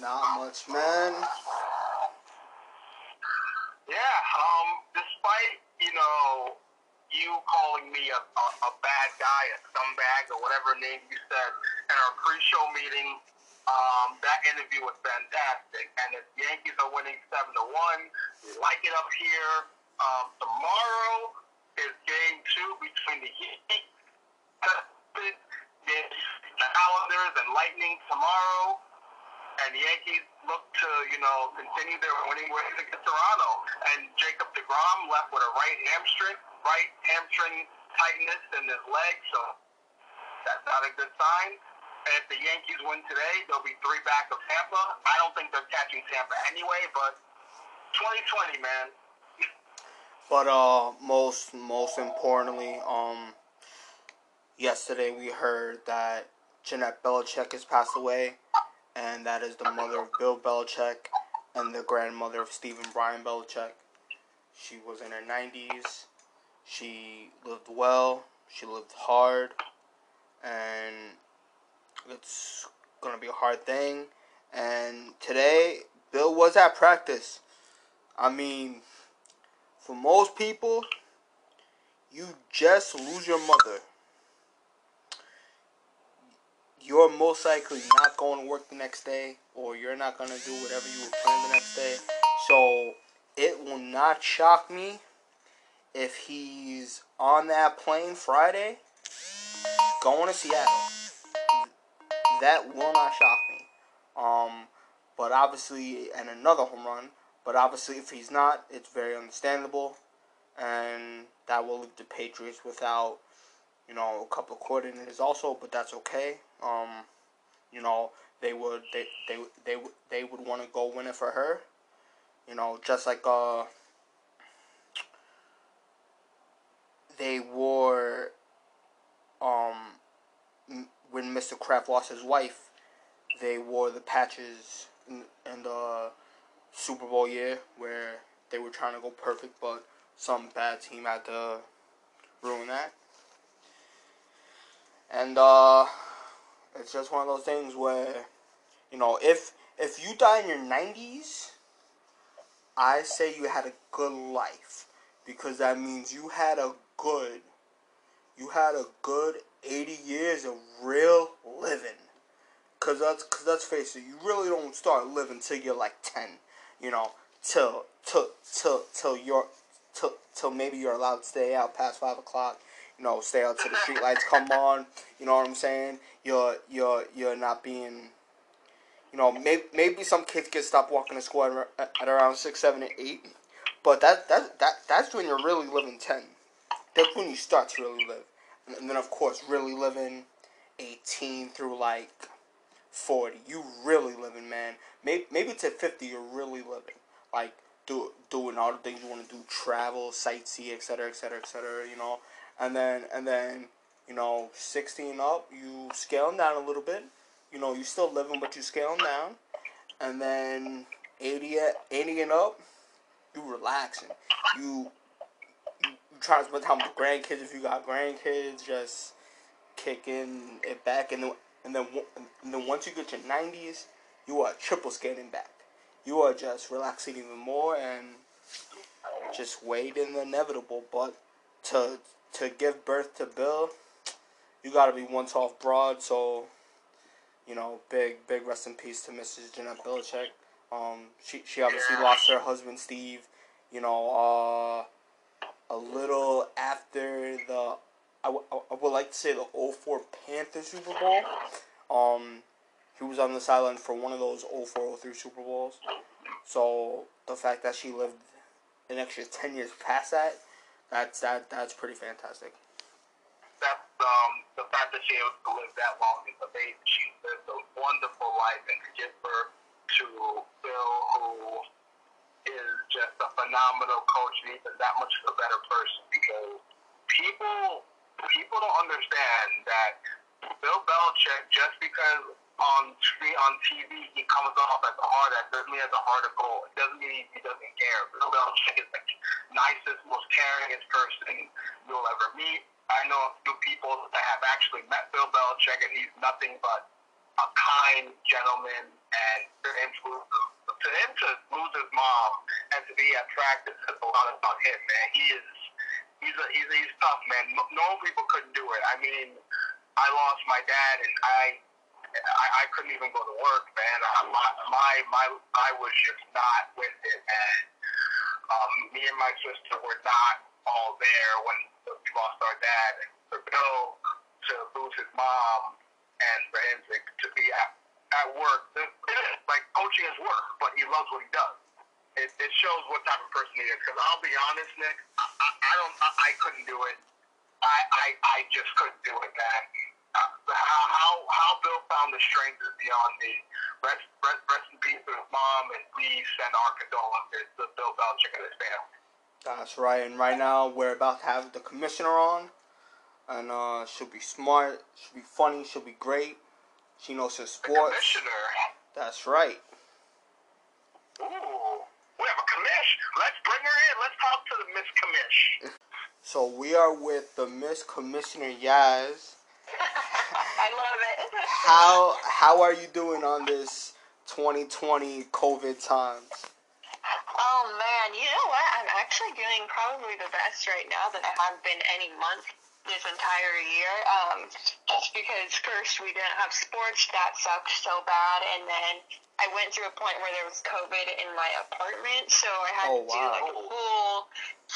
Not much, man. Yeah, um, despite, you know, you calling me a, a, a bad guy, a scumbag, or whatever name you said in our pre-show meeting, um, that interview was fantastic. And the Yankees are winning 7 to 1. We like it up here. Um, tomorrow is game two between the Yankees, the Islanders, and Lightning tomorrow and the Yankees look to, you know, continue their winning ways against Toronto. And Jacob DeGrom left with a right hamstring, right hamstring tightness in his leg, so that's not a good sign. And if the Yankees win today, they'll be three back of Tampa. I don't think they're catching Tampa anyway, but 2020, man. But uh, most most importantly, um, yesterday we heard that Jeanette Belichick has passed away and that is the mother of Bill Belichick and the grandmother of Stephen Brian Belichick. She was in her 90s. She lived well. She lived hard. And it's going to be a hard thing. And today, Bill was at practice. I mean, for most people, you just lose your mother you're most likely not going to work the next day or you're not going to do whatever you were planning the next day. So it will not shock me if he's on that plane Friday going to Seattle. That will not shock me. Um, but obviously, and another home run. But obviously, if he's not, it's very understandable, and that will leave the Patriots without you know, a couple of coordinators also, but that's okay. Um, you know, they would they they they they would want to go win it for her. You know, just like uh they wore um when Mr. Kraft lost his wife, they wore the patches in, in the Super Bowl year where they were trying to go perfect, but some bad team had to ruin that. And uh, it's just one of those things where, you know, if if you die in your nineties, I say you had a good life because that means you had a good, you had a good eighty years of real living. Cause that's cause let's face it, you really don't start living till you're like ten, you know, till till till till you're till till maybe you're allowed to stay out past five o'clock you know, stay out till the street lights come on. You know what I'm saying? You're you're you're not being, you know, maybe maybe some kids get stopped walking to school at, at around six, seven, and eight, but that that that that's when you're really living ten. That's when you start to really live, and, and then of course really living eighteen through like forty. You really living, man. Maybe maybe to fifty, you're really living. Like do, doing all the things you want to do, travel, sightsee, etc., etc., etc. You know, and then and then you know 16 up you scale them down a little bit. You know you still living but you scale them down. And then 80 80 and up you relaxing. You you, to spend time with grandkids if you got grandkids just kicking it back. And then and then and then once you get your 90s you are triple scaling back. You are just relaxing even more and just waiting the inevitable. But to to give birth to Bill, you got to be one tough broad. So, you know, big big rest in peace to Mrs. Jeanette Belichick. Um, she she obviously lost her husband Steve. You know, uh, a little after the I, w- I would like to say the 04 Panther Super Bowl. Um, he was on the sideline for one of those 04 03 Super Bowls. So the fact that she lived an extra 10 years past that that's that. That's pretty fantastic. That's um the fact that she was to live that long is amazing. She lived a wonderful life, and to give birth to Bill, who is just a phenomenal coach, and even that much of a better person. Because people people don't understand that Bill Belichick, just because on screen on TV he comes off as a hard ass. Doesn't mean he has a heart of gold. It doesn't mean he doesn't care. Bill Belichick is the nicest, most caringest person you'll ever meet. I know a few people that have actually met Bill Belichick, and he's nothing but a kind gentleman and to him to lose his mom and to be at practice is a lot about him, man. He is he's a, he's he's tough, man. No- people couldn't do it. I mean, I lost my dad, and I I, I couldn't even go to work, man. I, my my my I was just not with it, man. Um, me and my sister were not all there when we lost our dad. And for Bill to lose his mom and for him to, to be at, at work, like coaching is work, but he loves what he does. It, it shows what type of person he is. Because I'll be honest, Nick, I, I, I don't, I, I couldn't do it. I, I, I just couldn't do it, man. How, how, how Bill found the strength is beyond me. Rest, rest, rest in peace to his mom, and we send our condolences to Bill Belichick and his family. That's right. And right now we're about to have the commissioner on, and uh, she'll be smart, she'll be funny, she'll be great. She knows her The sports. commissioner. That's right. Ooh, we have a commish. Let's bring her in. Let's talk to the Miss Commish. So we are with the Miss Commissioner Yaz. I love it. How how are you doing on this 2020 COVID times? Oh man, you know what? I'm actually doing probably the best right now that I have been any month this entire year. Um, just because first we didn't have sports, that sucked so bad, and then I went through a point where there was COVID in my apartment, so I had Oh, to do like a full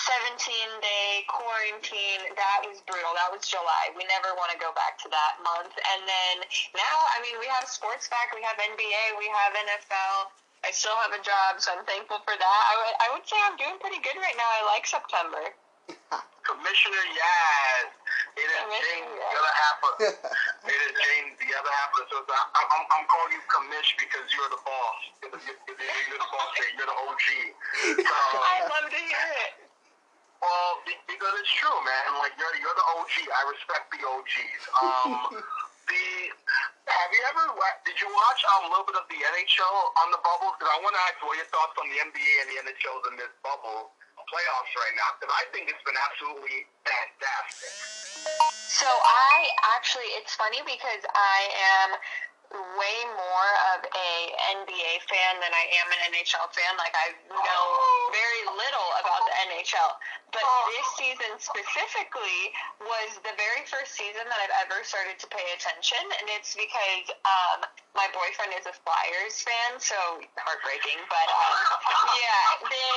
17 day quarantine. That was brutal. That was July. We never want to go back to that month. And then now, I mean, we have sports back. We have NBA. We have NFL. I still have a job, so I'm thankful for that. I would, I would say I'm doing pretty good right now. I like September. Commissioner Yaz. It is Commissioner James, Yaz. the other half of. it is James, the other half of the so I, I'm, I'm calling you Commish because you're the boss. You're the, you're, you're, you're the boss. man. You're the OG. So, I love to hear it. Well, because it's true, man. Like you're you're the OG. I respect the OGs. Um, the have you ever wa- did you watch um, a little bit of the NHL on the bubble? Because I want to ask what your thoughts on the NBA and the NHLs in this bubble playoffs right now. Because I think it's been absolutely fantastic. So I actually, it's funny because I am way more of a NBA fan than I am an NHL fan. Like I know very little about the NHL, but this season specifically was the very first season that I've ever started to pay attention, and it's because um, my boyfriend is a Flyers fan, so heartbreaking. But um, yeah, they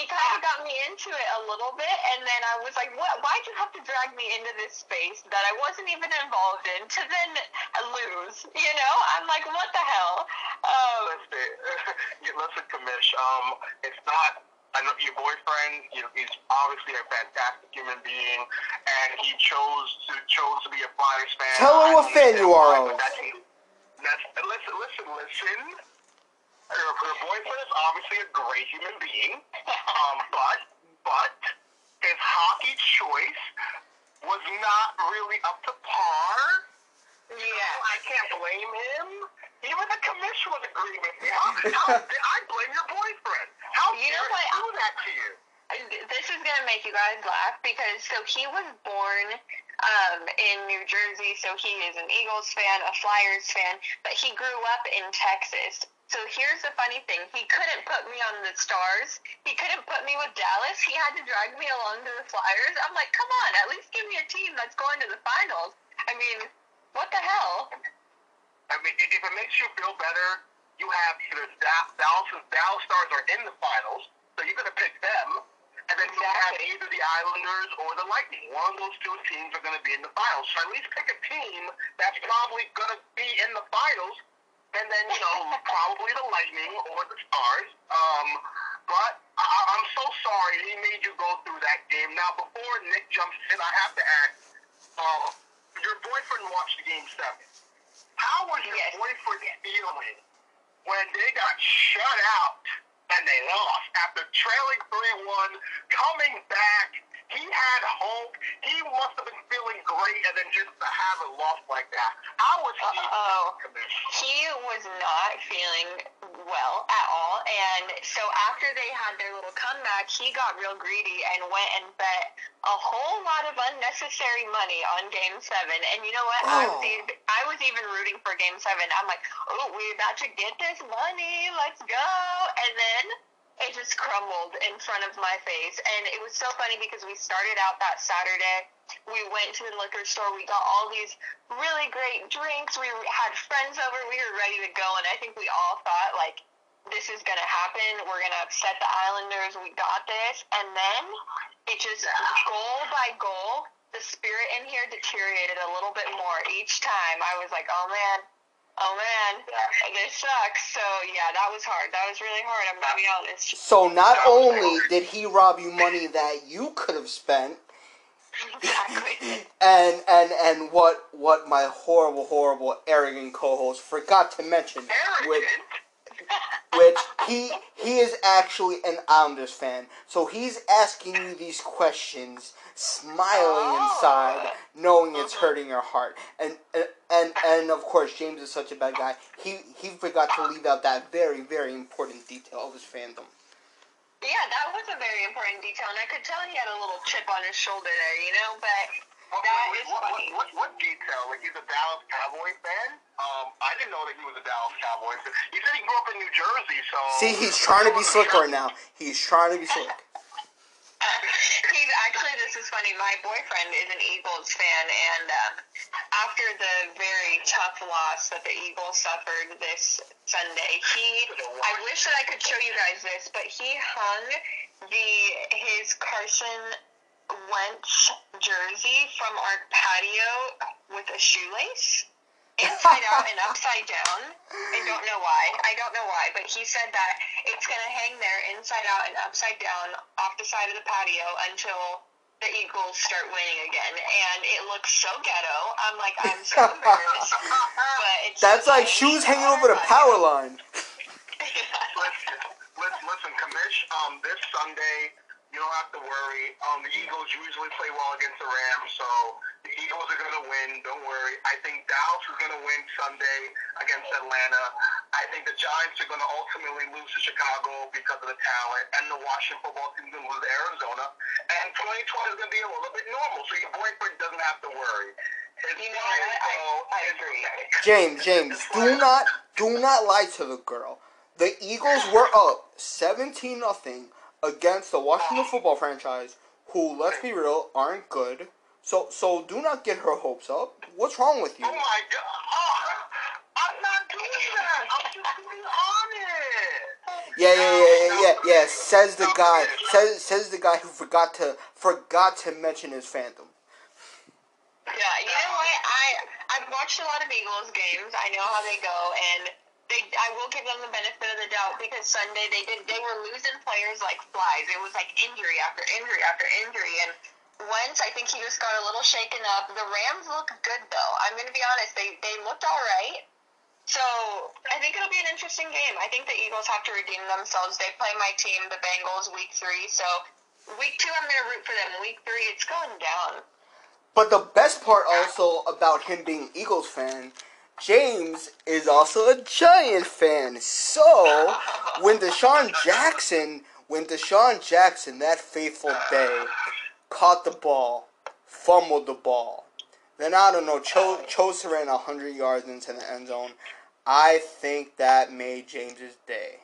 he kind of got me into it a little bit, and then I was like, "What? Why'd you have to drag me into this space that I wasn't even involved in to then lose?" You know, I'm like, "What the hell?" Um, Listen, you listen, Commish. Um, it's not. I know your boyfriend. You know, he's obviously a fantastic human being, and he chose to chose to be a Flyers fan. Tell him I what fan you are why, of. but That's, that's, listen, listen, listen. Her, her boyfriend is obviously a great human being, um, but but his hockey choice was not really up to par. Yeah. I can't blame him. Even the commission would agree with me. How, how, I blame your boyfriend. How You know what? he do that to you? this is gonna make you guys laugh because so he was born um, in New Jersey, so he is an Eagles fan, a Flyers fan, but he grew up in Texas. So here's the funny thing: he couldn't put me on the Stars. He couldn't put me with Dallas. He had to drag me along to the Flyers. I'm like, come on, at least give me a team that's going to the finals. I mean, what the hell? I mean, if it makes you feel better, you have either Dallas, Dallas Stars are in the finals, so you're going to pick them, and then you have either the Islanders or the Lightning. One of those two teams are going to be in the finals. So at least pick a team that's probably going to be in the finals, and then, you know, probably the Lightning or the Stars. Um, but I, I'm so sorry he made you go through that game. Now, before Nick jumps in, I have to ask, um, your boyfriend watched the game seven. How was your Yes. boyfriend feeling when they got shut out and they lost after trailing 3-1, coming back? He had hope. He must have been feeling great, and then just to have a loss like that. How was he? Uh-oh. He was not feeling well at all. And so after they had their little comeback, he got real greedy and went and bet a whole lot of unnecessary money on Game Seven. And you know what? I was Oh. even, I was even rooting for Game Seven. I'm like, oh, we're about to get this money. Let's go. And then it just crumbled in front of my face. And it was so funny because we started out that Saturday. We went to the liquor store. We got all these really great drinks. We had friends over. We were ready to go. And I think we all thought, like, this is going to happen. We're going to upset the Islanders. We got this. And then it just, goal by goal, the spirit in here deteriorated a little bit more each time. I was like, oh man, oh man, this sucks. So yeah, that was hard. That was really hard. I'm gonna be honest. So not only did he rob you money that you could have spent, exactly. and and and what what my horrible horrible arrogant co-host forgot to mention, which which he he is actually an Islanders fan, so he's asking you these questions, smiling inside, knowing it's hurting your heart, and and and, and of course James is such a bad guy. He he forgot to leave out that very very important detail of his fandom. Yeah, that was a very important detail, and I could tell he had a little chip on his shoulder there, you know. But What, that what, is what, funny. what, what, what detail? Like he's a Dallas Cowboy fan? Um, I didn't know that he was a Dallas Cowboy fan. He said he grew up in New Jersey, so. See, he's trying to be slick right now. He's trying to be slick. Actually, this is funny. My boyfriend is an Eagles fan, and um, after the very tough loss that the Eagles suffered this Sunday, he, I wish that I could show you guys this, but he hung the his Carson Wentz jersey from our patio with a shoelace. Inside out and upside down. I don't know why. I don't know why, but he said that it's gonna hang there inside out and upside down off the side of the patio until the Eagles start winning again. And it looks so ghetto. I'm like, I'm so embarrassed. but it's That's like shoes hanging over the power line. listen, listen, listen, Commish, um, this Sunday, you don't have to worry. Um, the Eagles usually play well against the Rams, so the Eagles are going to win. Don't worry. I think Dallas is going to win Sunday against Atlanta. I think the Giants are going to ultimately lose to Chicago because of the talent, and the Washington football team is going to lose to Arizona. And 2020 is going to be a little bit normal, so your boyfriend doesn't have to worry. His You know flying? I- I agree. James, James, do not do not lie to the girl. The Eagles were up 17 nothing against the Washington football franchise, who let's be real, aren't good. So so do not get her hopes up. What's wrong with you? Oh my god! Oh, I'm not doing that. I'm just being honest. Yeah, yeah, yeah, yeah, yeah, yeah. Says the guy. Says says the guy who forgot to forgot to mention his fandom. Yeah, you know what? I I've watched a lot of Eagles games. I know how they go, and they I will give them the benefit of the doubt because Sunday they did they were losing players like flies. It was like injury after injury after injury, and once I think he just got a little shaken up. The Rams look good though. I'm gonna be honest. They they looked all right. So I think it'll be an interesting game. I think the Eagles have to redeem themselves. They play my team, the Bengals, week three. So week two, I'm gonna root for them. Week three, it's going down. But the best part also about him being Eagles fan, James is also a Giant fan. So when DeSean Jackson, when DeSean Jackson that faithful day caught the ball, fumbled the ball, then I don't know, Cho- chose to ran hundred yards into the end zone. I think that made James's day.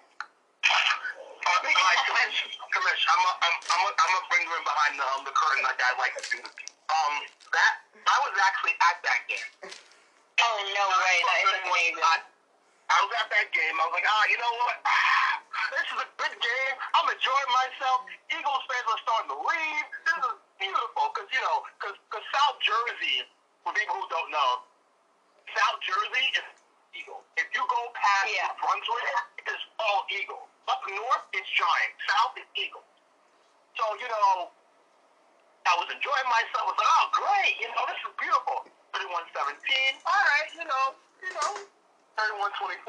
I'm a, I'm, I'm a, I'm gonna bring you in behind the, um, the curtain like I like to do. Um, that I was actually at that game. Oh no way! That is amazing. I, I was at that game. I was like, ah, you know what? This is a good game. I'm enjoying myself. Eagles fans are starting to leave. This is beautiful because you know, because South Jersey, for people who don't know, South Jersey is Eagle. If you go past Yeah. Brunswick, it's all Eagle. Up north, it's Giant. South is Eagle. So you know, I was enjoying myself. I was like, oh, great. You know, this is beautiful. 31-17. All right, you know, you know. 31-24.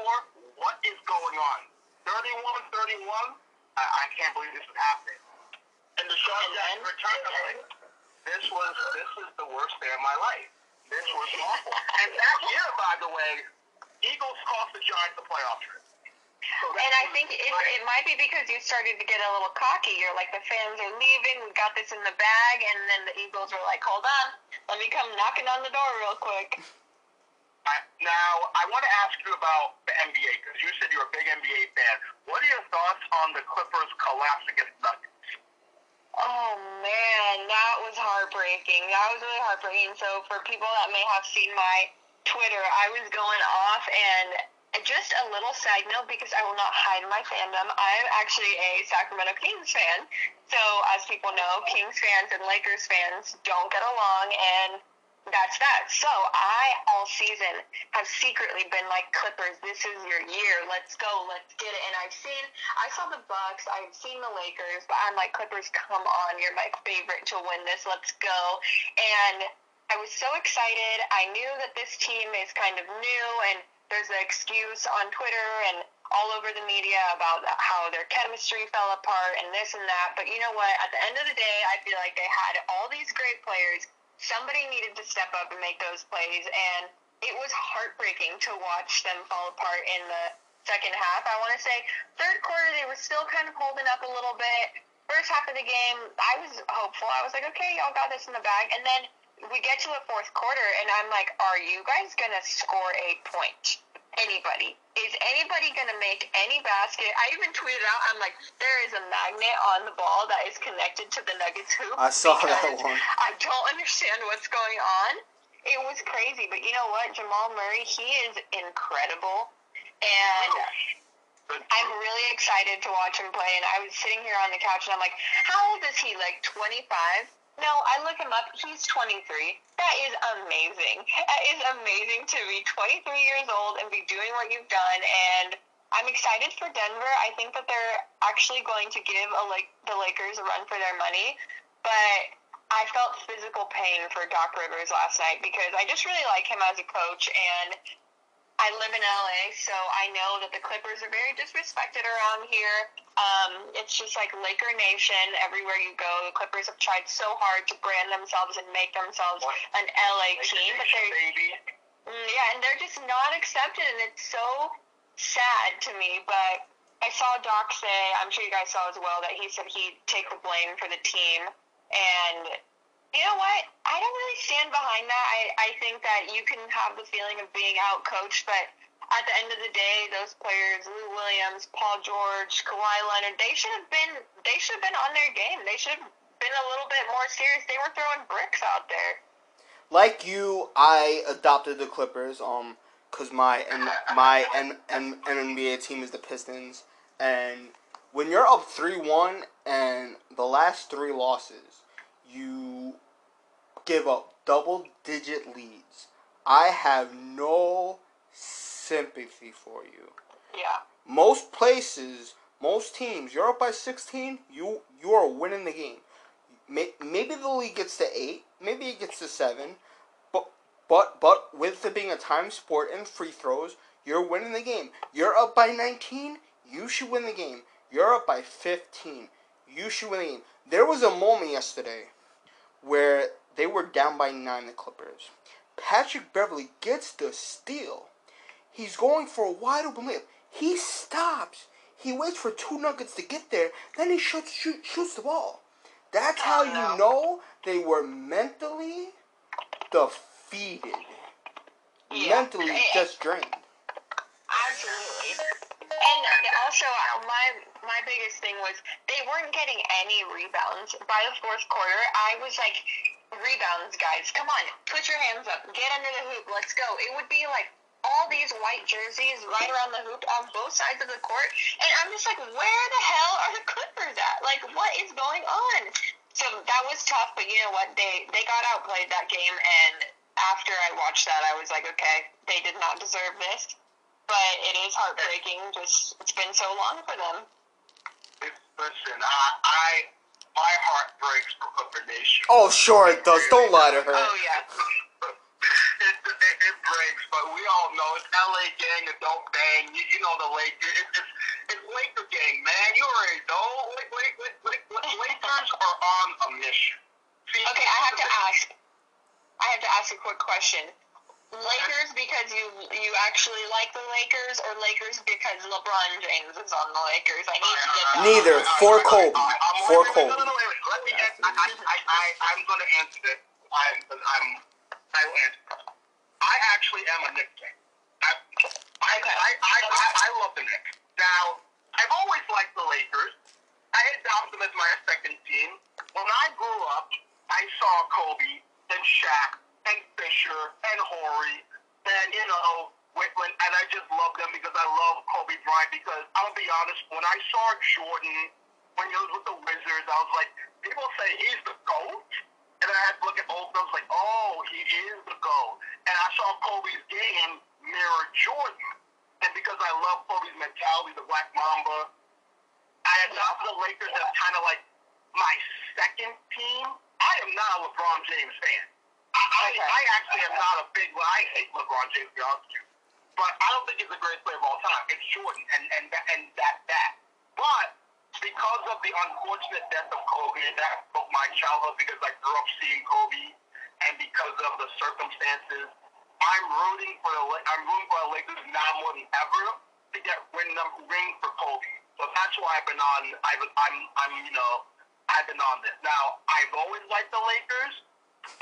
What is going on? 31-31. I, I can't believe this is happening. And DeSean And Jackson then- return. I'm like, this was this was the worst day of my life. This was awful. and that year, by the way, Eagles cost the Giants the playoff trip. And I think it, it might be because you started to get a little cocky. You're like, the fans are leaving. We got this in the bag. And then the Eagles were like, hold on. Let me come knocking on the door real quick. I- Now, I want to ask you about the NBA because you said you're a big NBA fan. What are your thoughts on the Clippers collapse against Nuggets? Oh, man. That was heartbreaking. That was really heartbreaking. So, for people that may have seen my Twitter, I was going off and just a little side note because I will not hide my fandom. I'm actually a Sacramento Kings fan. So, as people know, Kings fans and Lakers fans don't get along, and that's that. So, I all season have secretly been like Clippers. This is your year. Let's go. Let's get it. And I've seen, I saw the Bucks. I've seen the Lakers, but I'm like Clippers. Come on, you're my favorite to win this. Let's go. And I was so excited. I knew that this team is kind of new, and there's an excuse on Twitter and all over the media about how their chemistry fell apart and this and that. But you know what? At the end of the day, I feel like they had all these great players. Somebody needed to step up and make those plays, and it was heartbreaking to watch them fall apart in the second half. I want to say third quarter they were still kind of holding up a little bit. First half of the game, I was hopeful. I was like, okay, y'all got this in the bag, and then we get to the fourth quarter, and I'm like, are you guys gonna score a point? Anybody? Is anybody gonna make any basket? I even tweeted out, I'm like, there is a magnet on the ball that is connected to the Nuggets hoop. I saw that one. I don't understand what's going on. It was crazy, but you know what? Jamal Murray, he is incredible, and I'm really excited to watch him play. And I was sitting here on the couch, and I'm like, how old is he? Like 25? No, I look him up. He's 23. That is amazing. That is amazing to be 23 years old and be doing what you've done. And I'm excited for Denver. I think that they're actually going to give a, like the Lakers a run for their money. But I felt physical pain for Doc Rivers last night because I just really like him as a coach and I live in LA, so I know that the Clippers are very disrespected around here. Um, it's just like Laker Nation everywhere you go. The Clippers have tried so hard to brand themselves and make themselves an LA team, but they're baby. Mm, yeah, and they're just not accepted, and it's so sad to me. But I saw Doc say, I'm sure you guys saw as well, that he said he'd take the blame for the team, and you know what? I don't really stand behind that. I, I think that you can have the feeling of being out coached, but at the end of the day, those players, Lou Williams, Paul George, Kawhi Leonard, they should have been they should have been on their game. They should have been a little bit more serious. They were throwing bricks out there. Like you, I adopted the Clippers. Um, cause my and my and and NBA team is the Pistons, and when you're up three one and the last three losses, you give up double digit leads. I have no sympathy for you. Yeah. Most places, most teams, you're up by 16, you you are winning the game. Maybe the league gets to 8, maybe it gets to 7, but but but with it being a time sport and free throws, you're winning the game. You're up by 19, you should win the game. You're up by 15, you should win the game. There was a moment yesterday where they were down by 9 the Clippers. Patrick Beverley gets the steal. He's going for a wide open layup. He stops. He waits for two nuggets to get there. Then he shoots, shoot, shoots the ball. That's how you know they were mentally defeated. Yeah. Mentally just drained. Absolutely. And also, uh, my my biggest thing was they weren't getting any rebounds. By the fourth quarter, I was like, rebounds, guys, come on, put your hands up, get under the hoop, let's go. It would be like all these white jerseys right around the hoop on both sides of the court, and I'm just like, where the hell are the Clippers at? Like, what is going on? So that was tough, but you know what? They they got outplayed that game, and after I watched that, I was like, okay, they did not deserve this. But it is heartbreaking. Just it's been so long for them. Listen, I, I my heart breaks for Clipper Nation. Oh, sure it does. Don't lie to her. Oh yeah. it, it, it breaks, but we all know it's LA gang and don't bang. You, you know the Lakers. It, it's it's Laker gang, man. You already know. Like, like, like, like, Lakers are on a mission. See, Okay, I have to ask. I have to ask a quick question. Lakers because you you actually like the Lakers, or Lakers because LeBron James is on the Lakers? I need to get that. Neither. For Kobe. I'm For wait, wait, Kobe. No, no, no, wait, wait. Let me. Answer. I, I, I, I, I'm going to answer this. I'm, I'm, I will answer. I actually am a Knicks fan. I, I, Okay. I, I, I, I love the Knicks. Now, I've always liked the Lakers. I adopted them as my second team. When I grew up, I saw Kobe and Shaq and Fisher and Horry and you know Whitman, and I just love them because I love Kobe Bryant. Because I'll be honest, when I saw Jordan when he was with the Wizards, I was like, people say he's the GOAT. And I had to look at both of them, like, oh, he is the GOAT. And I saw Kobe's game mirror Jordan. And because I love Kobe's mentality, the Black Mamba, I adopted the Lakers as kind of like my second team. I am not a LeBron James fan. I, I, Okay. I actually am not a big, well, I hate LeBron James, to be honest with you. But I don't think he's the greatest player of all time. It's Jordan, and, and, that, and that, that. But because of the unfortunate death of Kobe, that broke my childhood because I grew up seeing Kobe, and because of the circumstances, I'm rooting for the I'm rooting for the Lakers now more than ever to get win number ring for Kobe. So that's why I've been on. I've, I'm I'm you know I've been on this. Now I've always liked the Lakers.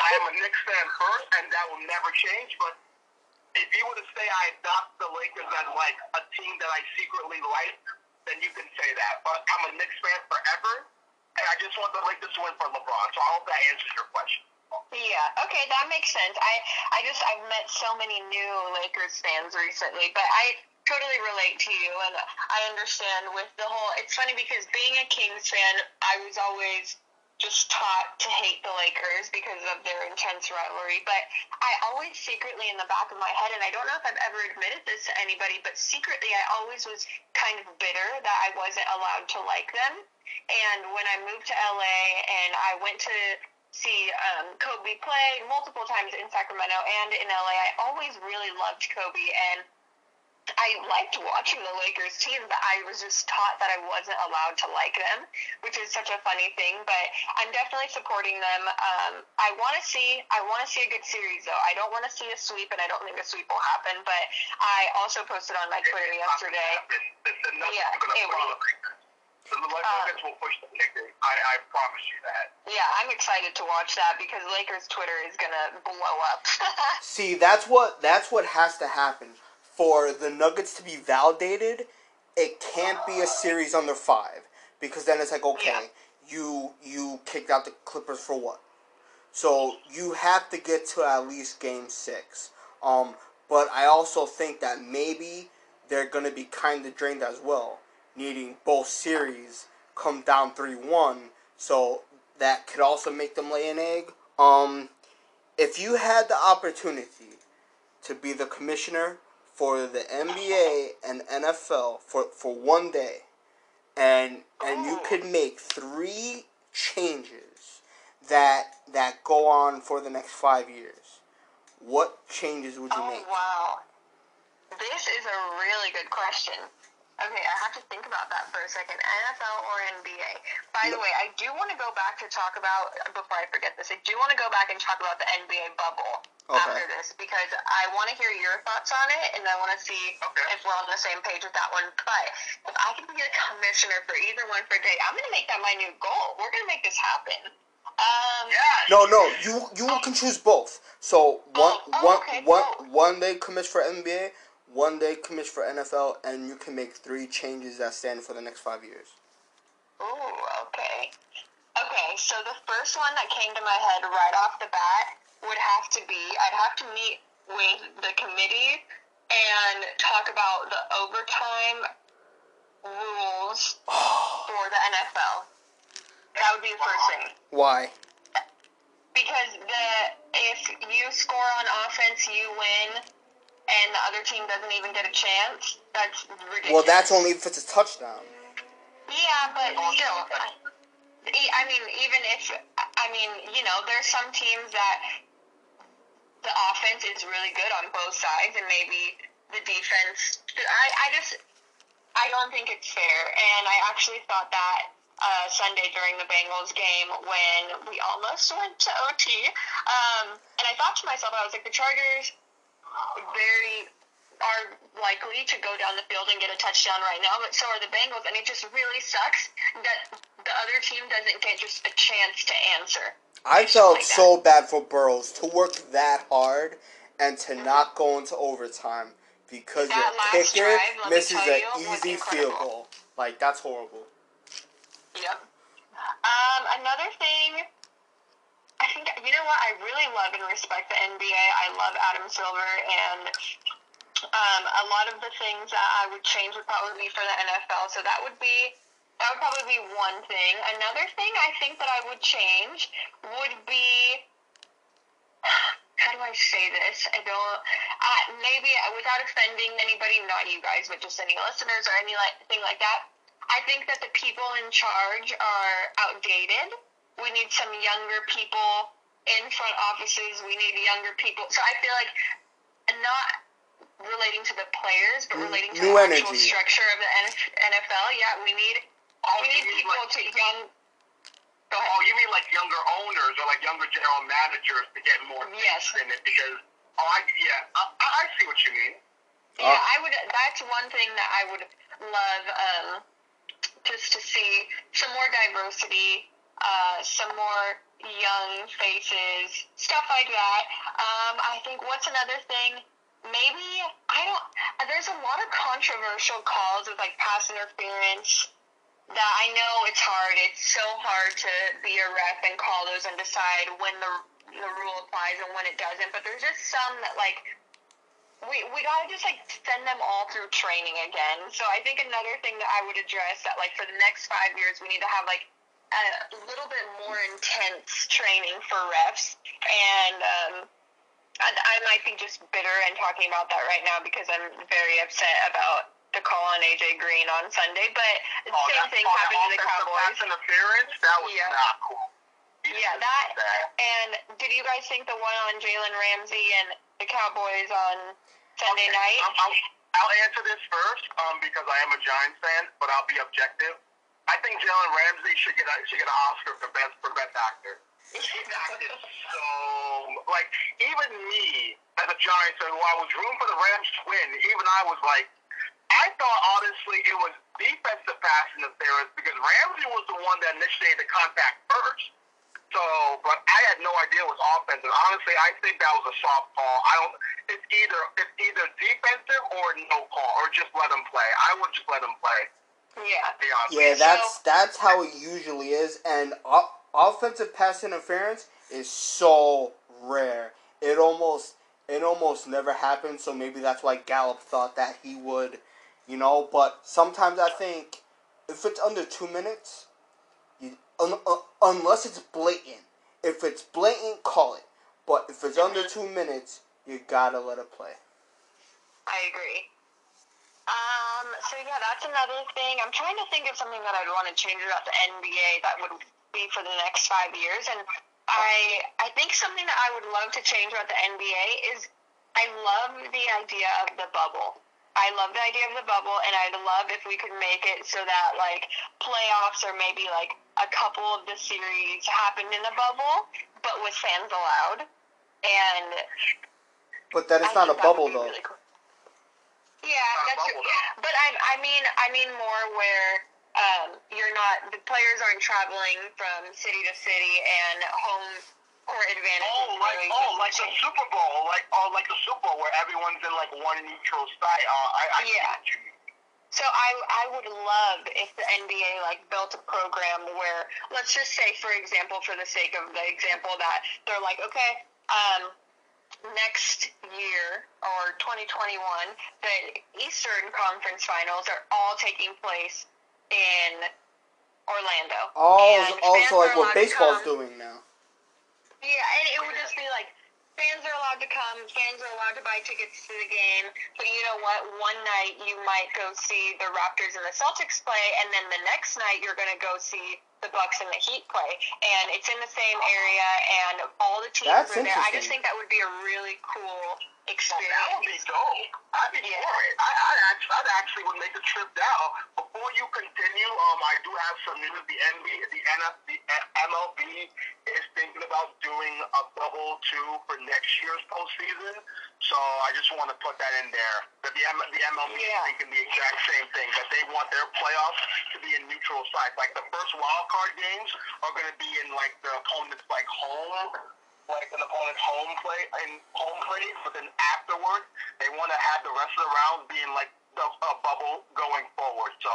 I am a Knicks fan first, and that will never change. But if you were to say I adopt the Lakers as like a team that I secretly like, then you can say that. But I'm a Knicks fan forever, and I just want the Lakers to win for LeBron. So I hope that answers your question. Yeah, okay, that makes sense. I I just I've met so many new Lakers fans recently, but I totally relate to you and I understand with the whole it's funny because being a Kings fan, I was always just taught to hate the Lakers because of their intense rivalry, but I always secretly in the back of my head and I don't know if I've ever admitted this to anybody, but secretly I always was kind of bitter that I wasn't allowed to like them. And when I moved to LA and I went to see um, Kobe play multiple times in Sacramento and in LA. I always really loved Kobe and I liked watching the Lakers team, but I was just taught that I wasn't allowed to like them, which is such a funny thing. But I'm definitely supporting them. Um, I want to see, I want to see a good series though. I don't want to see a sweep, and I don't think a sweep will happen. But I also posted on my Twitter yesterday. The, the Yeah, are going to it push will. the Lakers. The will push the Lakers. I, I promise you that. Yeah, I'm excited to watch that because Lakers Twitter is gonna blow up. See, that's what that's what has to happen for the Nuggets to be validated. It can't be a series under five because then it's like okay, you you kicked out the Clippers for what? So you have to get to at least game six. Um, but I also think that maybe they're gonna be kind of drained as well, needing both series come down three one. So that could also make them lay an egg. Um, if you had the opportunity to be the commissioner for the NBA and NFL for, for one day, and and you could make three changes that that go on for the next five years, what changes would you Oh make? wow, this is a really good question. Okay, I have to think about that for a second. NFL or NBA? By the way, I do want to go back to talk about before I forget this. I do want to go back and talk about the NBA bubble Okay. after this because I want to hear your thoughts on it, and I want to see Okay. if we're on the same page with that one. But if I could be a commissioner for either one for a day, I'm going to make that my new goal. We're going to make this happen. Um, Yes. No, no, you you can choose both. So one Oh, oh, one okay, one cool. one day commission for NBA, one day commission for NFL, and you can make three changes that stand for the next five years. Ooh, okay. Okay, so the first one that came to my head right off the bat would have to be I'd have to meet with the committee and talk about the overtime rules for the NFL. That would be the first thing. Why? Because the if you score on offense, you win, and the other team doesn't even get a chance. That's ridiculous. Well, that's only if it's a touchdown. Yeah, but still, I, I mean, even if I mean, you know, there's some teams that the offense is really good on both sides, and maybe the defense. I, I just, I don't think it's fair, and I actually thought that. Uh, Sunday during the Bengals game when we almost went to OT. Um, and I thought to myself, I was like, the Chargers very are likely to go down the field and get a touchdown right now, but so are the Bengals, and it just really sucks that the other team doesn't get just a chance to answer. I felt like so bad for Burrows to work that hard and to not go into overtime because That your kicker drive, misses an easy field goal. Like that's horrible. Yep. Um, another thing, I think you know what I really love and respect the NBA. I love Adam Silver, and um, a lot of the things that I would change would probably be for the NFL. So that would be that would probably be one thing. Another thing I think that I would change would be. How do I say this? I don't. Uh, maybe without offending anybody, not you guys, but just any listeners or anything like that. I think that the people in charge are outdated. We need some younger people in front offices. We need younger people. So I feel like not relating to the players, but relating to new the actual structure of the NFL. Yeah, we need Oh, we need people like- to young. Oh, you mean like younger owners or like younger general managers to get more Yes. in it because oh I yeah I, I I see what you mean. Yeah, Uh, I would. That's one thing that I would love, um, just to see some more diversity, uh, some more young faces, stuff like that. Um, I think what's another thing? Maybe I don't. There's a lot of controversial calls with like pass interference. That I know it's hard. It's so hard to be a ref and call those and decide when the the rule applies and when it doesn't. But there's just some that like we we gotta just like send them all through training again. So I think another thing that I would address that like for the next five years we need to have like a little bit more intense training for refs and um I, I might be just bitter and talking about that right now because I'm very upset about the call on AJ Green on Sunday, but the Oh, same thing happened to the Cowboys. interference that was Yeah. not cool. He Yeah, that that. and did you guys think the one on Jalen Ramsey and the Cowboys on Sunday Okay, night? I'm, I'm, I'll answer this first um, because I am a Giants fan, but I'll be objective. I think Jalen Ramsey should get a, should get an Oscar for best for best actor. He acted so like even me as a Giants fan, who I was rooting for the Rams to win, even I was like, I thought honestly it was defensive pass interference because Ramsey was the one that initiated the contact first. So, but I had no idea it was offensive. Honestly, I think that was a soft call. I don't. It's either it's either defensive or no call, or just let him play. I would just let him play. Yeah. To be honest. Yeah, with you. that's that's how it usually is, and o- offensive pass interference is so rare. It almost it almost never happens. So maybe that's why Gallup thought that he would, you know. But sometimes I think if it's under two minutes, you, un, un, unless it's blatant. If it's blatant, call it. But if it's under mm-hmm. two minutes, you gotta let it play. I agree. Um, so yeah, that's another thing. I'm trying to think of something that I'd want to change about the NBA that would be for the next five years, and I I think something that I would love to change about the NBA is I love the idea of the bubble. I love the idea of the bubble, and I'd love if we could make it so that like playoffs or maybe like a couple of the series happened in the bubble, but with fans allowed. And But that is I not a bubble though. really cool. Yeah, that's true. But I, I mean, I mean more where um, you're not the players aren't traveling from city to city and home court advantage. Oh, like really oh, like the. Super Bowl, like oh, like the Super Bowl where everyone's in like one neutral site. Uh, I, I Yeah. what you mean. So I I would love if the NBA like built a program where let's just say for example for the sake of the example that they're like okay um next year or 2021 the Eastern Conference Finals are all taking place in Orlando. Oh, And oh, also like what baseball's doing now. Yeah, and it would just be like fans are allowed to come, fans are allowed to buy tickets to the game, but you know what? One night you might go see the Raptors and the Celtics play, and then the next night you're going to go see the Bucks and the Heat play, and it's in the same area, and all the teams That's are there. I just think that would be a really cool Well, that would be dope. I'd be Yeah. for it. I, I, actually, I'd actually would make a trip down. Before you continue, um, I do have some news. The NBA, the NF, the MLB is thinking about doing a bubble two for next year's postseason. So I just want to put that in there. That the, M- the MLB Yeah. is thinking the exact same thing. That they want their playoffs to be in neutral sites. Like the first wild card games are going to be in like the opponent's like home like an opponent's home play and home place, but then afterwards they want to have the rest of the rounds being like the a bubble going forward. So,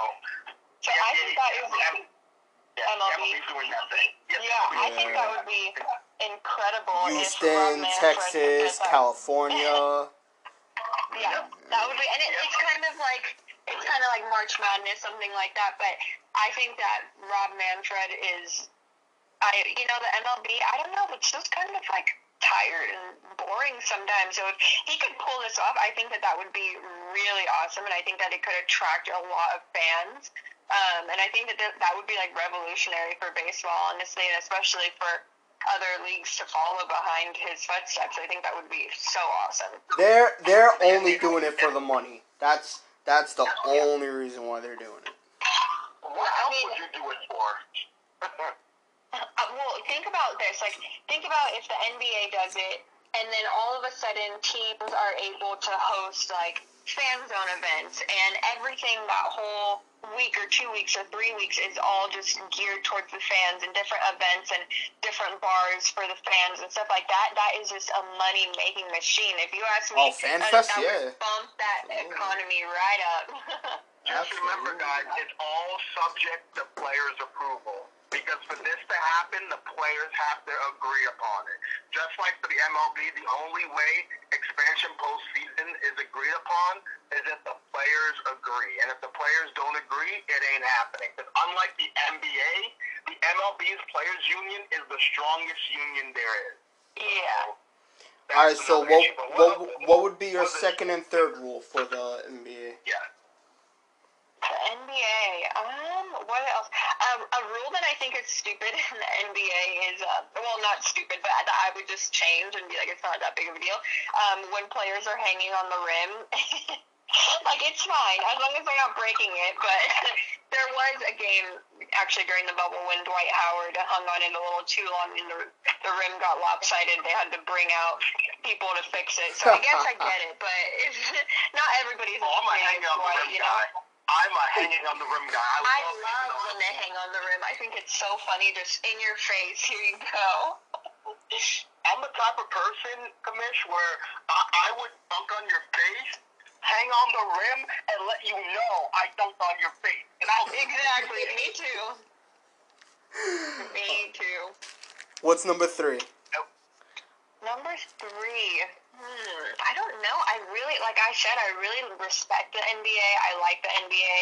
So I think that is. yeah, MLB. Doing that thing. Yes, Yeah, I think that would be incredible. Houston, Manfred Texas. California. Yeah, that would be, and it, it's kind of like it's kind of like March Madness, something like that. But I think that Rob Manfred is, I you know the MLB. I don't know, it's just kind of like tired and boring sometimes. So if he could pull this off, I think that that would be really awesome, and I think that it could attract a lot of fans. Um, and I think that th- that would be like revolutionary for baseball, honestly, and especially for other leagues to follow behind his footsteps. I think that would be so awesome. They're they're only doing it for the money. That's that's the only reason why they're doing it. What else would you do it for? Uh, well, think about this. Like, think about if the NBA does it, and then all of a sudden teams are able to host like fan zone events, and everything that whole week or two weeks or three weeks is all just geared towards the fans and different events and different bars for the fans and stuff like that. That is just a money making machine. If you ask me, Oh, Fan that- Fest, that yeah. would bump that economy right up. Just remember, guys, it's all subject to players' approval. Because for this to happen, the players have to agree upon it. Just like for the MLB, the only way expansion postseason is agreed upon is if the players agree. And if the players don't agree, it ain't happening. Because unlike the NBA, the MLB's players' union is the strongest union there is. yeah. That's All right, so another what what what would be your second and third rule for the NBA? Yeah. NBA. Um, what else? Um, a rule that I think is stupid in the NBA is, uh, well, not stupid, but that I would just change and be like, it's not that big of a deal. Um, when players are hanging on the rim, like it's fine as long as they're not breaking it. But there was a game actually during the bubble when Dwight Howard hung on it a little too long and the the rim got lopsided. They had to bring out people to fix it. So I guess I get it, but it's, not everybody's Oh, I'm a on the rim you know. guy. I'm a hanging on the rim guy. I, I love love when they hang on the rim. I think it's so funny, just in your face. Here you go. I'm the type of person, Commish, where I, I would dunk on your face, hang on the rim, and let you know I dunked on your face. And I'll Exactly. Me too. Me too. What's number three? Number three. Hmm, I don't know. I really, like I said, I really respect the NBA. I like the NBA.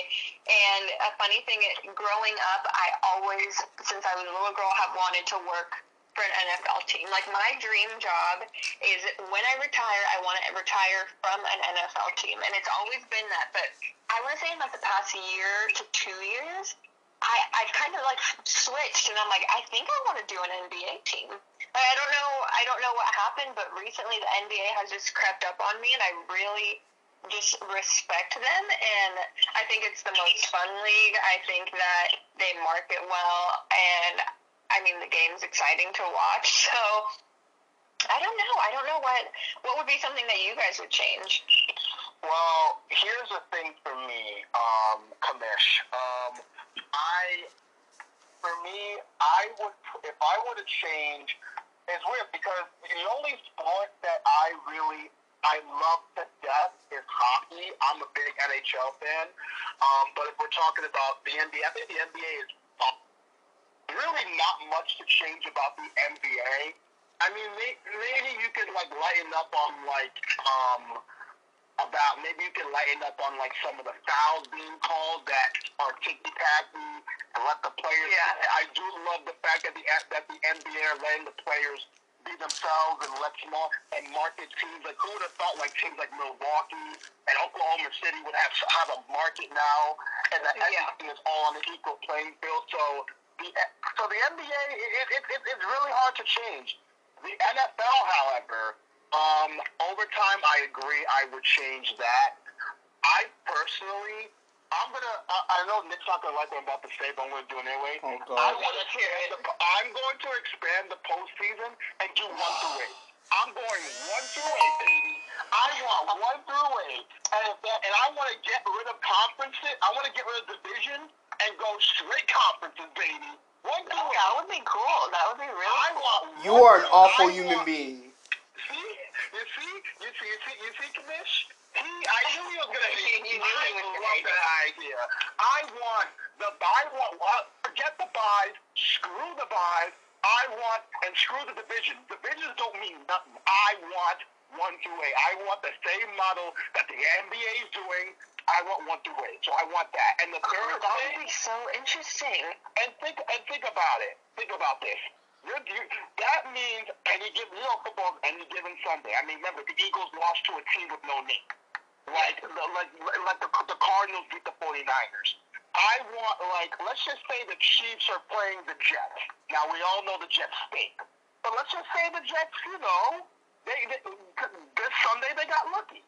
And a funny thing, growing up, I always, since I was a little girl, have wanted to work for an NFL team. Like my dream job is when I retire, I want to retire from an NFL team, and it's always been that. But I want to say in like the past year to two years, I I've kind of like switched, and I'm like, I think I want to do an NBA team. I don't know, I don't know what happened, but recently the NBA has just crept up on me, and I really just respect them, and I think it's the most fun league. I think that they market well, and I mean the game's exciting to watch. So I don't know. I don't know what what would be something that you guys would change. Well, here's the thing for me, um, Commish. Um, I, for me, I would, if I were to change, it's weird because the only sport that I really, I love to death is hockey. I'm a big NHL fan. Um, but if we're talking about the NBA, I think the NBA is really not much to change about the NBA. I mean, maybe you could like lighten up on like, um, about maybe you can lighten up on like some of the fouls being called that are ticky tacky and let the players. Yeah. I do love the fact that the that the NBA are letting the players be themselves and let them all and market teams. Like who would have thought like teams like Milwaukee and Oklahoma City would have have a market now, and that Yeah. everything is all on the equal playing field. So the so the NBA it, it, it, it's really hard to change. The NFL, however, um, overtime, I agree. I would change that. I personally, I'm gonna. I, I know Nick's not gonna like what I'm about to say, but I'm gonna do it anyway. Oh, God. I want to expand the. I'm going to expand the postseason and do one through eight. I'm going one through eight, baby. I want one through eight, and if that, and I want to get rid of conferences. I want to get rid of division and go straight conferences, baby. One through eight. That would be cool. That would be really I want. You are an awful I human want- being. See, you see, you see, you see, you see, Commish. He, I knew he was gonna hate. You I he was gonna love that idea. I want the I want what? Forget the buys. Screw the buys. I want and screw the divisions. Divisions don't mean nothing. I want one through eight. I want the same model that the NBA is doing. I want one through eight. So I want that. And the Oh, third that would be so interesting. and think and think about it. Think about this. You're, you, that means any given you know football any given Sunday. I mean, remember the Eagles lost to a team with no name, like like like the, the Cardinals beat the 49ers. I want like let's just say the Chiefs are playing the Jets. Now we all know the Jets stink, but let's just say the Jets, you know, they, they this Sunday they got lucky.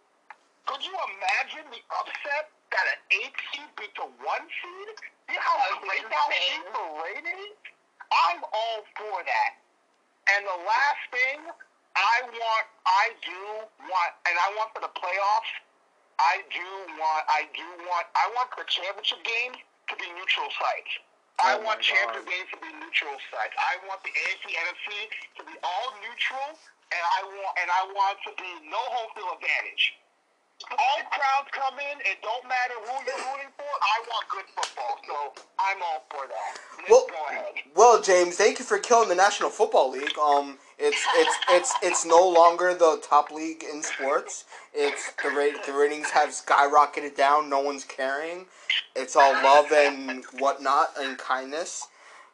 Could you imagine the upset that an eight seed beat a one seed? You know how great that would be for ratings? I'm all for that. And the last thing, I want, I do want, and I want for the playoffs, I do want, I do want, I want the championship game to be neutral sites. Oh I Oh my want championship games to be neutral sites. I want the AFC, NFC to be all neutral, and I want, and I want to be no home field advantage. All crowds come in. It don't matter who you're rooting for. I want good football, so I'm all for that. Nick, Well, go ahead. well, James, thank you for killing the National Football League. Um, it's it's it's it's no longer the top league in sports. It's the rate the ratings have skyrocketed down. No one's caring. It's all love and whatnot and kindness.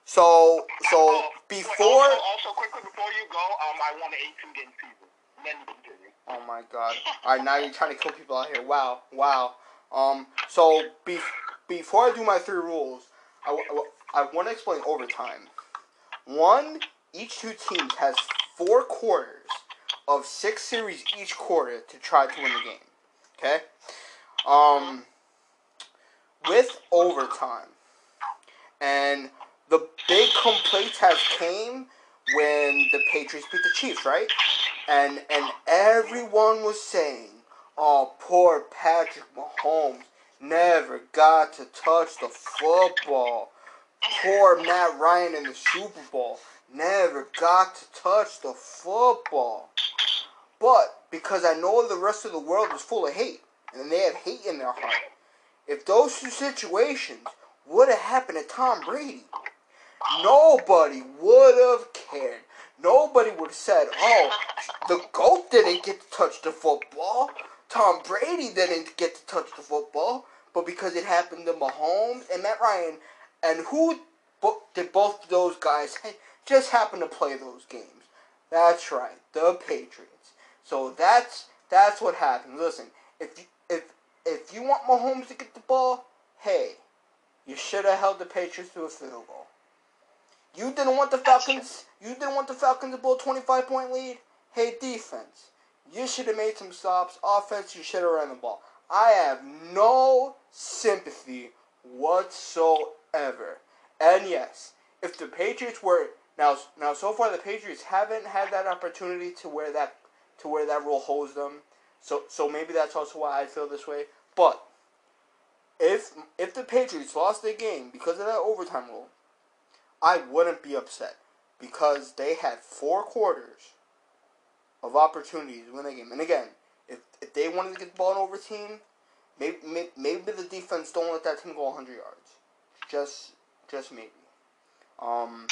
So so Oh, wait, before. also, also, quickly before you go, um, I want an 18 game season. Then you continue. Oh my god. Alright, now you're trying to kill people out here. Wow. Wow. Um, so, be- before I do my three rules, I, want to explain overtime. One, each two teams has four quarters of six series each quarter to try to win the game. Okay? Um, with overtime. And the big complaint has came when the Patriots beat the Chiefs, right? And and everyone was saying, "Oh, poor Patrick Mahomes never got to touch the football. Poor Matt Ryan in the Super Bowl never got to touch the football." But because I know the rest of the world is full of hate, and they have hate in their heart, if those two situations would have happened to Tom Brady, nobody would have cared. Nobody would have said, "Oh, the goat didn't get to touch the football. Tom Brady didn't get to touch the football." But because it happened to Mahomes and Matt Ryan, and who did both of those guys just happen to play those games? That's right, the Patriots. So that's that's what happened. Listen, if you, if if you want Mahomes to get the ball, hey, you should have held the Patriots to a field goal. You didn't want the Falcons. You didn't want the Falcons to blow a twenty-five point lead. Hey, defense, you should have made some stops. Offense, you should have ran the ball. I have no sympathy whatsoever. And yes, if the Patriots were now now so far the Patriots haven't had that opportunity to where that to where that rule holds them. So so maybe that's also why I feel this way. But if if the Patriots lost the game because of that overtime rule, I wouldn't be upset because they had four quarters of opportunities to win the game. And again, if if they wanted to get the ball in overtime, maybe maybe, maybe the defense don't let that team go 100 yards. Just just maybe. Um.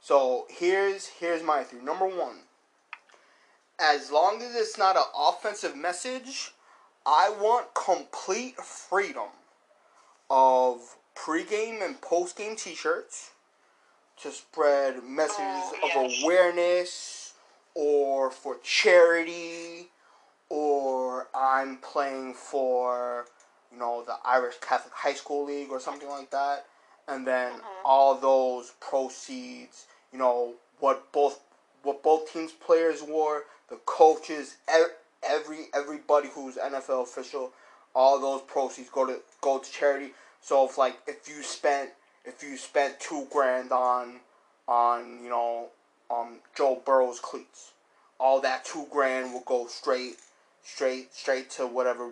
So here's here's my three. Number one. As long as it's not an offensive message, I want complete freedom of pregame and postgame T-shirts to spread messages Oh, of awareness or for charity or I'm playing for you know the Irish Catholic High School League or something like that and then Mhm. all those proceeds, you know, what both what both teams players wore, the coaches, every everybody who's NFL official, all those proceeds go to go to charity. So if like if you spent if you spent two grand on on you know um Joe Burrow's cleats, all that two grand will go straight straight straight to whatever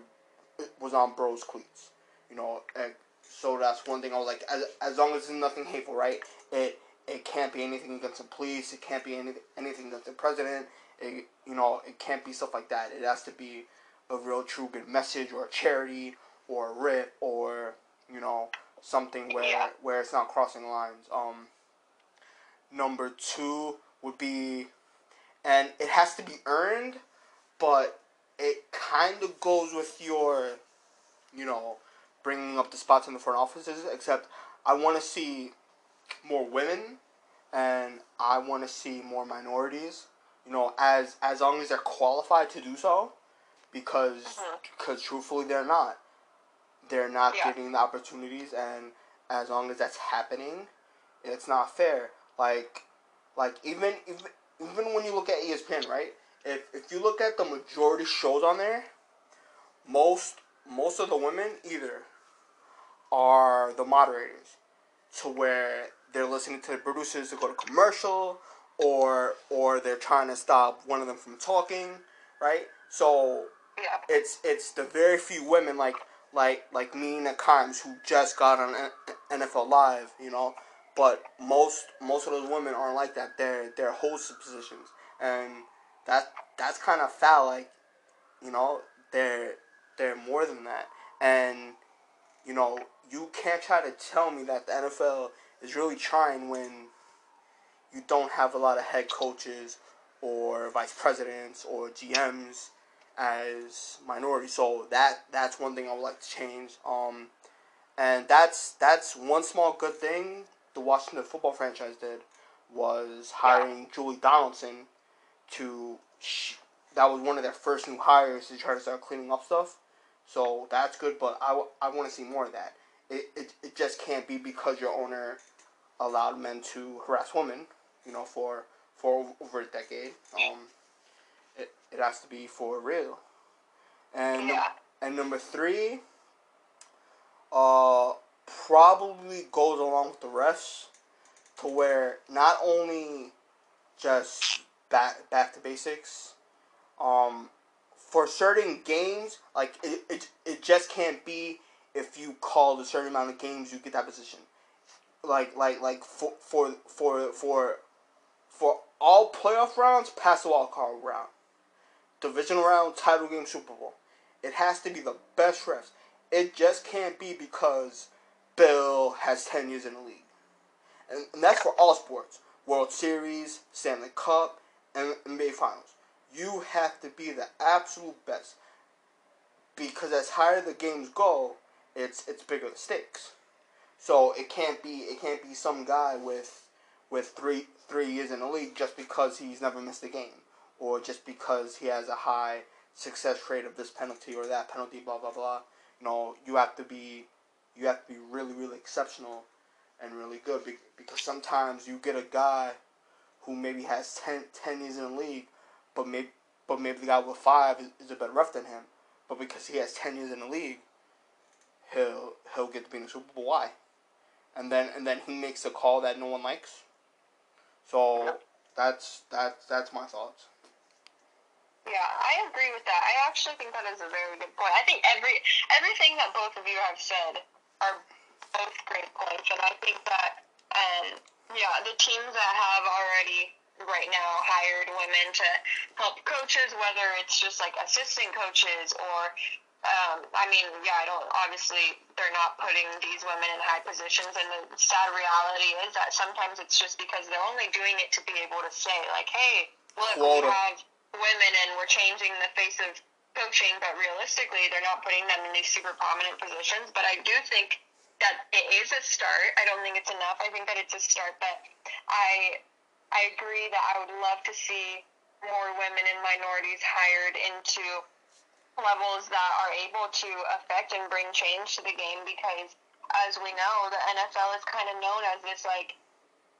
was on Burrow's cleats. You know, and so that's one thing I was like, as, as long as it's nothing hateful, right? It it can't be anything against the police. It can't be any, anything against the president. It, you know, it can't be stuff like that. It has to be a real true good message or a charity or a rip or you know something where Yeah. where it's not crossing lines. Um, number two would be, and it has to be earned, but it kind of goes with your, you know, bringing up the spots in the front offices. Except I want to see more women, and I want to see more minorities. You know, as as long as they're qualified to do so, because because truthfully they're not. They're not Yeah. getting the opportunities, and as long as that's happening, it's not fair. Like, like even even even when you look at ESPN, right? If if you look at the majority shows on there, most most of the women either are the moderators, to where they're listening to the producers to go to commercial, or or they're trying to stop one of them from talking, right? So Yeah. it's it's the very few women like like like the Kimes who just got on NFL Live, you know. But most most of those women aren't like that. They're they're host positions, and that that's kind of foul. Like, you know, they're they're more than that, and you know you can't try to tell me that the NFL is really trying when you don't have a lot of head coaches or vice presidents or GMs as minorities. So that that's one thing I would like to change. Um, and that's that's one small good thing the Washington football franchise did was hiring Julie Donaldson to. Sh- that was one of their first new hires to try to start cleaning up stuff. So that's good, but I, w- I want to see more of that. It, it, it just can't be because your owner allowed men to harass women, you know, for for over a decade. Um, it, it has to be for real. And Yeah. and number three, uh, probably goes along with the rest, to where not only just back back to basics, um, for certain games, like it, it, it just can't be if you call a certain amount of games you get that position. Like like like for for for for for all playoff rounds, past the wild card round, divisional round, title game, Super Bowl. It has to be the best refs. It just can't be because Bill has ten years in the league, and, and that's for all sports: World Series, Stanley Cup, and NBA Finals. You have to be the absolute best because as higher the games go, it's it's bigger the stakes. So it can't be it can't be some guy with with three three years in the league just because he's never missed a game or just because he has a high success rate of this penalty or that penalty blah blah blah. You know you have to be you have to be really really exceptional and really good because sometimes you get a guy who maybe has 10, 10 years in the league but maybe but maybe the guy with five is, is a better ref than him. But because he has 10 years in the league he'll he'll get to be in the Super Bowl. Why? And then and then he makes a call that no one likes. So that's that's that's my thoughts Yeah, I agree with that. I actually think that is a very good point. I think every everything that both of you have said are both great points, and I think that um, yeah, the teams that have already right now hired women to help coaches, whether it's just like assistant coaches or um, I mean, yeah, I don't obviously they're not putting these women in high positions, and the sad reality is that sometimes it's just because they're only doing it to be able to say like, hey, look, we have women and we're changing the face of coaching, but realistically, they're not putting them in these super prominent positions. But I do think that it is a start. I don't think it's enough. I think that it's a start, but I I agree that I would love to see more women and minorities hired into levels that are able to affect and bring change to the game because as we know, the NFL is kind of known as this like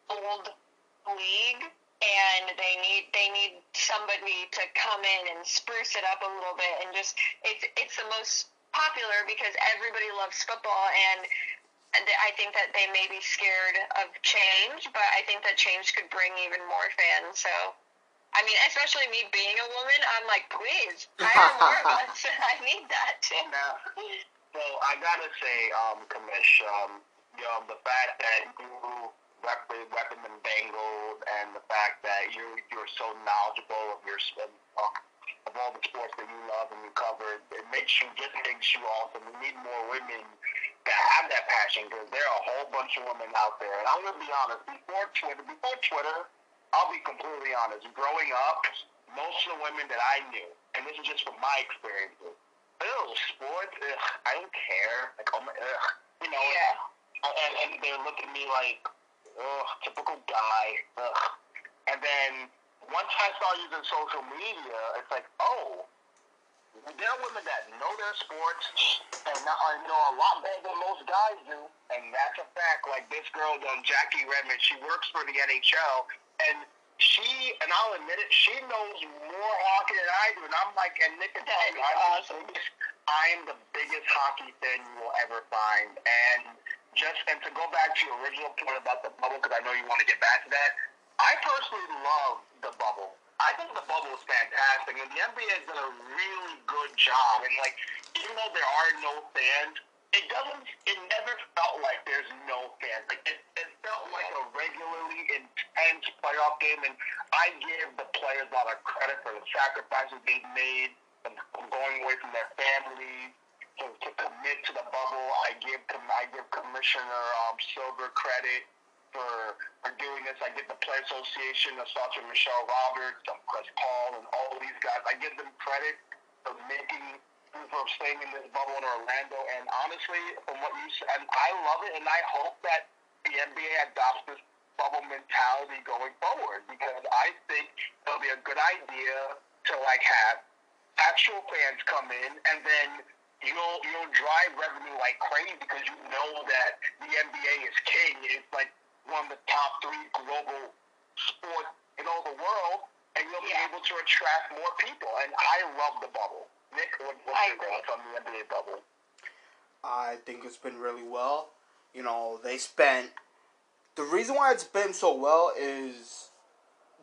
old league, and they need they need somebody to come in and spruce it up a little bit, and just it's it's the most popular because everybody loves football and. I think that they may be scared of change, but I think that change could bring even more fans. So I mean, especially me being a woman, I'm like, please, hire more of us. I need that. Now, so I gotta say, um, Commish, um, you know, the fact that you rep, repping the Bengals and the fact that you you're so knowledgeable of your um, of all the sports that you love and you cover, it makes you just makes you awesome. We need more women that have that passion because there are a whole bunch of women out there. And I'm gonna be honest, before Twitter, before Twitter I'll be completely honest. Growing up, most of the women that I knew, and this is just from my experiences, ew, sports, ugh, I don't care. Like, oh my, ugh, you know. Yeah. And, and they look at me like, ugh, typical guy. Ugh. And then once I started using social media, it's like, oh, there are women that know their sports and not, know a lot better than most guys do, and that's a fact. Like this girl, um, Jackie Redmond, she works for the NHL, and she, and I'll admit it, she knows more hockey than I do. And I'm like, and Nick and Tony, I'm awesome. I am the biggest hockey fan you will ever find. And just, and to go back to your original point about the bubble, because I know you want to get back to that, I personally love the bubble. I think the bubble is fantastic, and the NBA has done a really good job. And like, even though there are no fans, it doesn't. It never felt like there's no fans. Like it, it felt like a regularly intense playoff game, and I give the players a lot of credit for the sacrifices they've made from going away from their families to, to commit to the bubble. I give I give Commissioner um, Silver credit for for doing this. I give the Player Association, starts with Michelle Roberts, Chris Paul, and all of these guys. I give them credit for making from staying in this bubble in Orlando. And honestly, from what you said, I love it, and I hope that the NBA adopts this bubble mentality going forward because I think it'll be a good idea to like have actual fans come in and then you'll you'll drive revenue like crazy because you know that the NBA is king. It's like one of the top three global sports in all the world, and you'll be able to attract more people. And I love the bubble. Nick, what, what's I your thoughts on the NBA bubble? I think it's been really well. You know, they spent. The reason why it's been so well is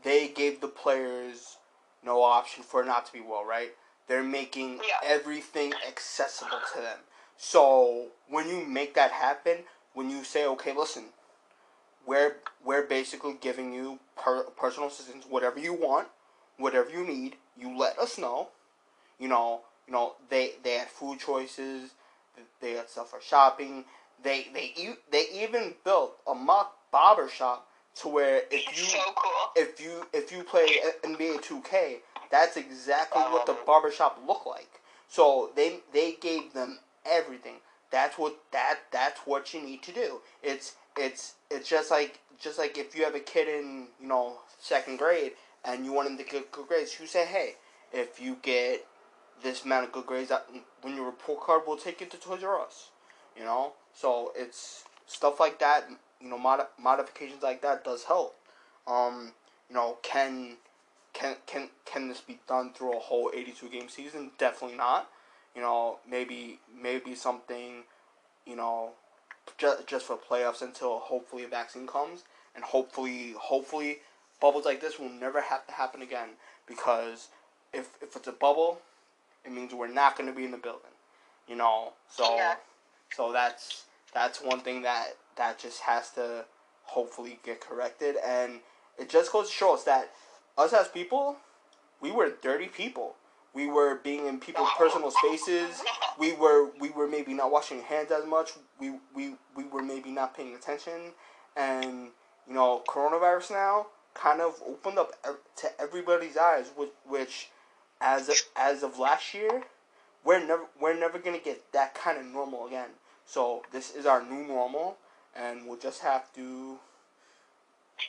they gave the players no option for it not to be well, right? They're making yeah. everything accessible to them. So when you make that happen, when you say, okay, listen, we're we're basically giving you per, personal assistance, whatever you want, whatever you need, you let us know you know, you know, they they had food choices. They had stuff for shopping. They they they even built a mock barber shop to where if you so cool. if you if you play NBA 2K, that's exactly oh, what the barber shop looked like. So they they gave them everything. That's what that that's what you need to do. It's it's it's just like just like if you have a kid in you know second grade and you want him to get good grades, you say, hey, if you get this amount of good grades that when your report card we'll take you to Toys R Us. You know, so it's stuff like that. You know, mod- modifications like that does help. Um, you know, can can can can this be done through a whole eighty two game season? Definitely not. You know, maybe maybe something. You know, just just for playoffs until hopefully a vaccine comes, and hopefully hopefully bubbles like this will never have to happen again because if if it's a bubble it means we're not going to be in the building. You know, so yeah. so that's that's one thing that that just has to hopefully get corrected, and it just goes to show us that us as people, we were dirty people. We were being in people's personal spaces. We were we were maybe not washing hands as much. We we we were maybe not paying attention, and you know, coronavirus now kind of opened up to everybody's eyes, which, which as of, as of last year, we're never we're never gonna get that kind of normal again. So this is our new normal, and we'll just have to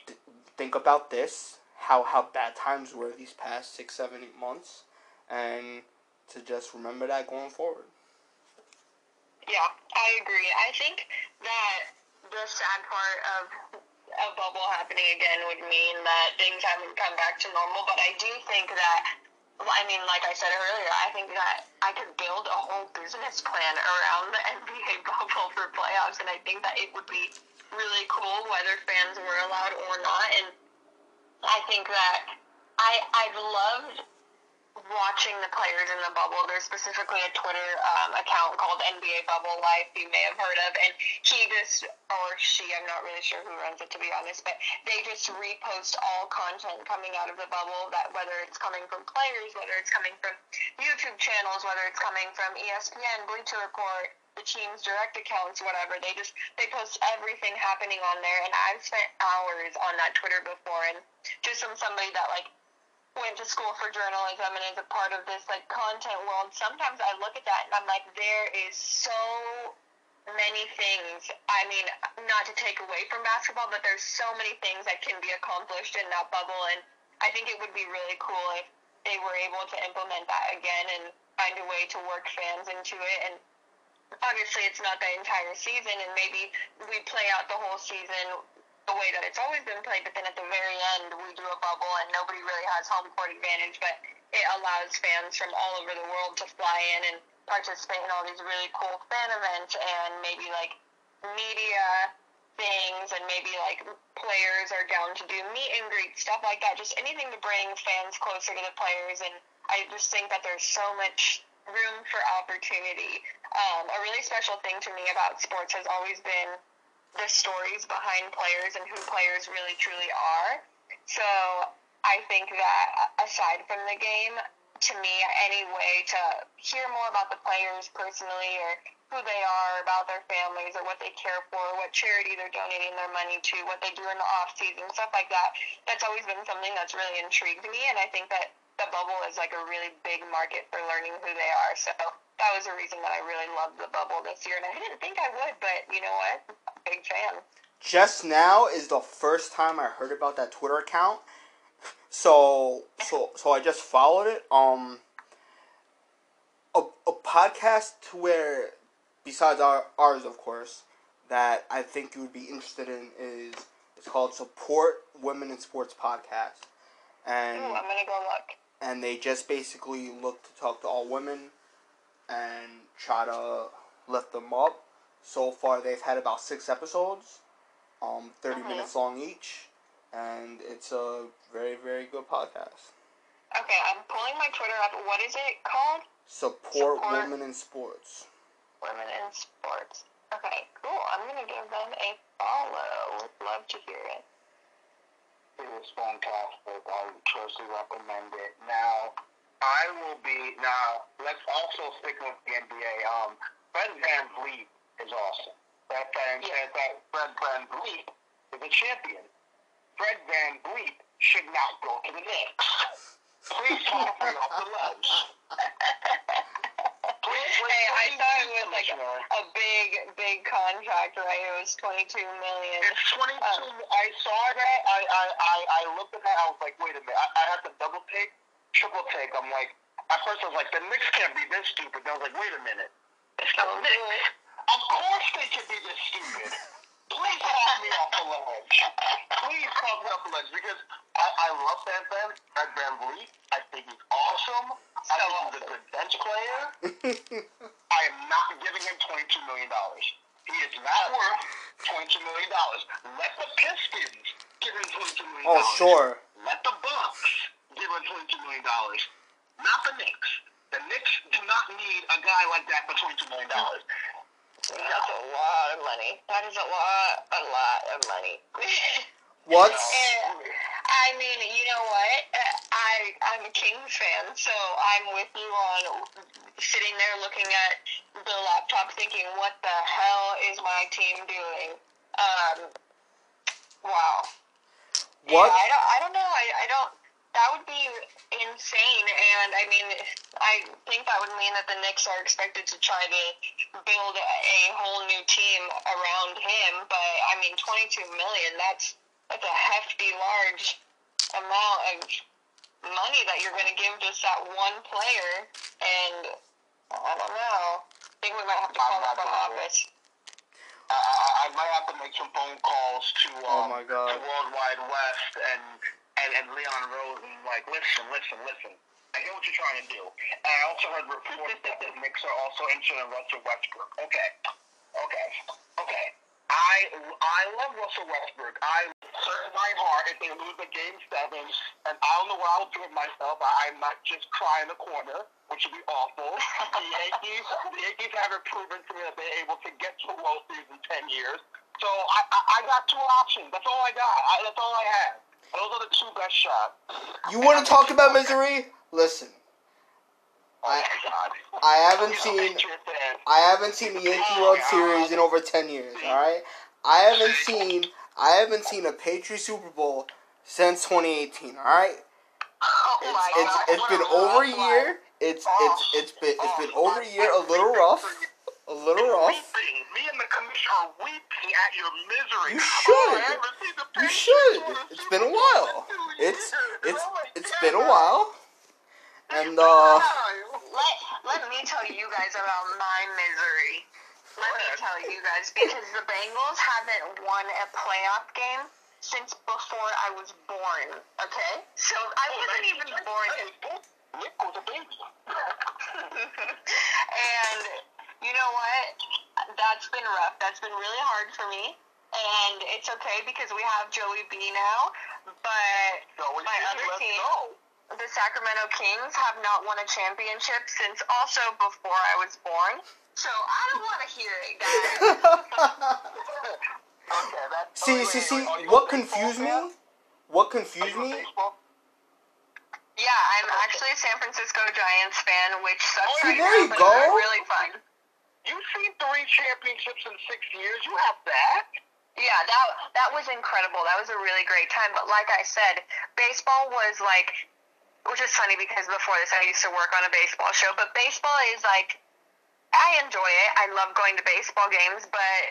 th- think about this how how bad times were these past six, seven, eight months, and to just remember that going forward. Yeah, I agree. I think that the sad part of a bubble happening again would mean that things haven't come back to normal. But I do think that, I mean, like I said earlier, I think that I could build a whole business plan around the NBA bubble for playoffs, and I think that it would be really cool whether fans were allowed or not. And I think that I I've loved watching the players in the bubble. There's specifically a Twitter um, account called NBA Bubble Life you may have heard of, and he just or she, I'm not really sure who runs it to be honest, but they just repost all content coming out of the bubble. That whether it's coming from players, whether it's coming from YouTube channels, whether it's coming from ESPN, Bleacher Report, the team's direct accounts, whatever. They just they post everything happening on there, and I've spent hours on that Twitter before, and just from somebody that like went to school for journalism and is a part of this like content world, sometimes I look at that and I'm like, there is so many things. I mean, not to take away from basketball, but there's so many things that can be accomplished in that bubble, and I think it would be really cool if they were able to implement that again and find a way to work fans into it. And obviously, it's not the entire season, and maybe we play out the whole season the way that it's always been played, but then at the very end we do a bubble and nobody really has home court advantage, but it allows fans from all over the world to fly in and participate in all these really cool fan events and maybe like media things and maybe like players are down to do meet and greet stuff like that. Just anything to bring fans closer to the players and i just think that there's so much room for opportunity. Um, a really special thing to me about sports has always been the stories behind players and who players really truly are. So I think that aside from the game, to me, any way to hear more about the players personally or who they are, about their families or what they care for, what charity they're donating their money to, what they do in the off season, stuff like that. That's always been something that's really intrigued me, and I think that the bubble is like a really big market for learning who they are. So that was a reason that I really loved the bubble this year, and I didn't think I would, but you know what? Big fan. Just now is the first time I heard about that Twitter account. So so so I just followed it. Um a, a podcast where besides our, ours of course that I think you would be interested in is it's called Support Women in Sports Podcast. And Ooh, I'm gonna go look. and they just basically look to talk to all women and try to lift them up. So far, they've had about six episodes, um, 30 Mhm. minutes long each, and it's a very, very good podcast. Okay, I'm pulling my Twitter up. What is it called? Support, Support- women in sports. Women in Sports. Okay, cool. I'm gonna give them a follow. Would love to hear it. It is fantastic. I would truly recommend it. Now, I will be now. Let's also stick with the NBA. Um, Fred Van Vliet is awesome. That fan Yeah. says that Fred Van Vliet is a champion. Fred VanVleet should not go to the Knicks. Please talk me off the ledge. Hey, I thought it was like a big, big contract, right? It was 22 million. It's 22. Oh. I saw that. I, I, I, I looked at that. I was like, wait a minute. I, I had to double take, triple take. I'm like, at first I was like, the Knicks can't be this stupid. Then I was like, wait a minute. It's the Don't Knicks. Of course they can be this stupid. Please talk me off the ledge. Please talk me off the ledge because I, I love Van Van, Fred VanVleet. I think he's awesome. I So think he's a awesome. good bench player. I am not giving him $22 million. He is not worth $22 million. Let the Pistons give him $22 million. oh, sure. Let the Bucks give him $22 million. Not the Knicks. The Knicks do not need a guy like that for $22 million. That's a lot of money. That is a lot, a lot of money. What? And, I mean, you know what? I I'm a Kings fan, so I'm with you on sitting there looking at the laptop, thinking, "What the hell is my team doing?" Um, wow. what? Yeah, I don't. I don't know. I, I don't. That would be insane, and I mean, I think that would mean that the Knicks are expected to try to build a whole new team around him. But I mean, twenty-two million. That's that's a hefty, large amount of money that you're going to give just that one player, and I don't know. I think we might have to call not up our doing it. office. I, I, I might have to make some phone calls to Oh um, my God. to World Wide Wes and, and Leon Rose and like listen, listen, listen. I get what you're trying to do. And I also heard reports that the Knicks are also interested in Russell Westbrook. Okay, okay, okay. I I love Russell Westbrook. I hurt my heart if they lose a game seven, and I don't know what I'll do with myself. I, I might just cry in the corner, which would be awful. the Yankees, the Yankees haven't proven to me that they're able to get to a World Series in ten years. So I, I, I got two options. That's all I got. I, that's all I have. Those are the two best shots. You want to talk about misery? Listen, Oh my God. I haven't He's seen. I haven't seen the Yankee oh World Series in over ten years. All right, I haven't seen I haven't seen a Patriot Super Bowl since 2018. All right, Oh it's it's, it's been over a year. It's Oh. it's it's been it's been Oh, over a year, a little rough, a little rough. Weeping. Me and the commissioner are weeping at your misery. You Oh, should. I haven't seen the You should. It's been a while. It's it's Oh my it's God. been a while, and uh. Let, let me tell you guys about my misery. Let me tell you guys because the Bengals haven't won a playoff game since before I was born. Okay, so I wasn't even born. Nick was a baby. and you know what? That's been rough. That's been really hard for me. And it's okay because we have Joey B now. But Joey my B, other team, go. the Sacramento Kings, have not won a championship since also before I was born. So I don't want to hear it, guys. Okay, that's see, wait, see, see. wait, are you What a baseball confused fan? me? What confused me? baseball? yeah, I'm actually a San Francisco Giants fan, which sucks Oh, right there now, you go. really fun. You've seen three championships in six years. You have that. Yeah, that that was incredible. That was a really great time. But like I said, baseball was like, which is funny because before this I used to work on a baseball show. But baseball is like, I enjoy it. I love going to baseball games. But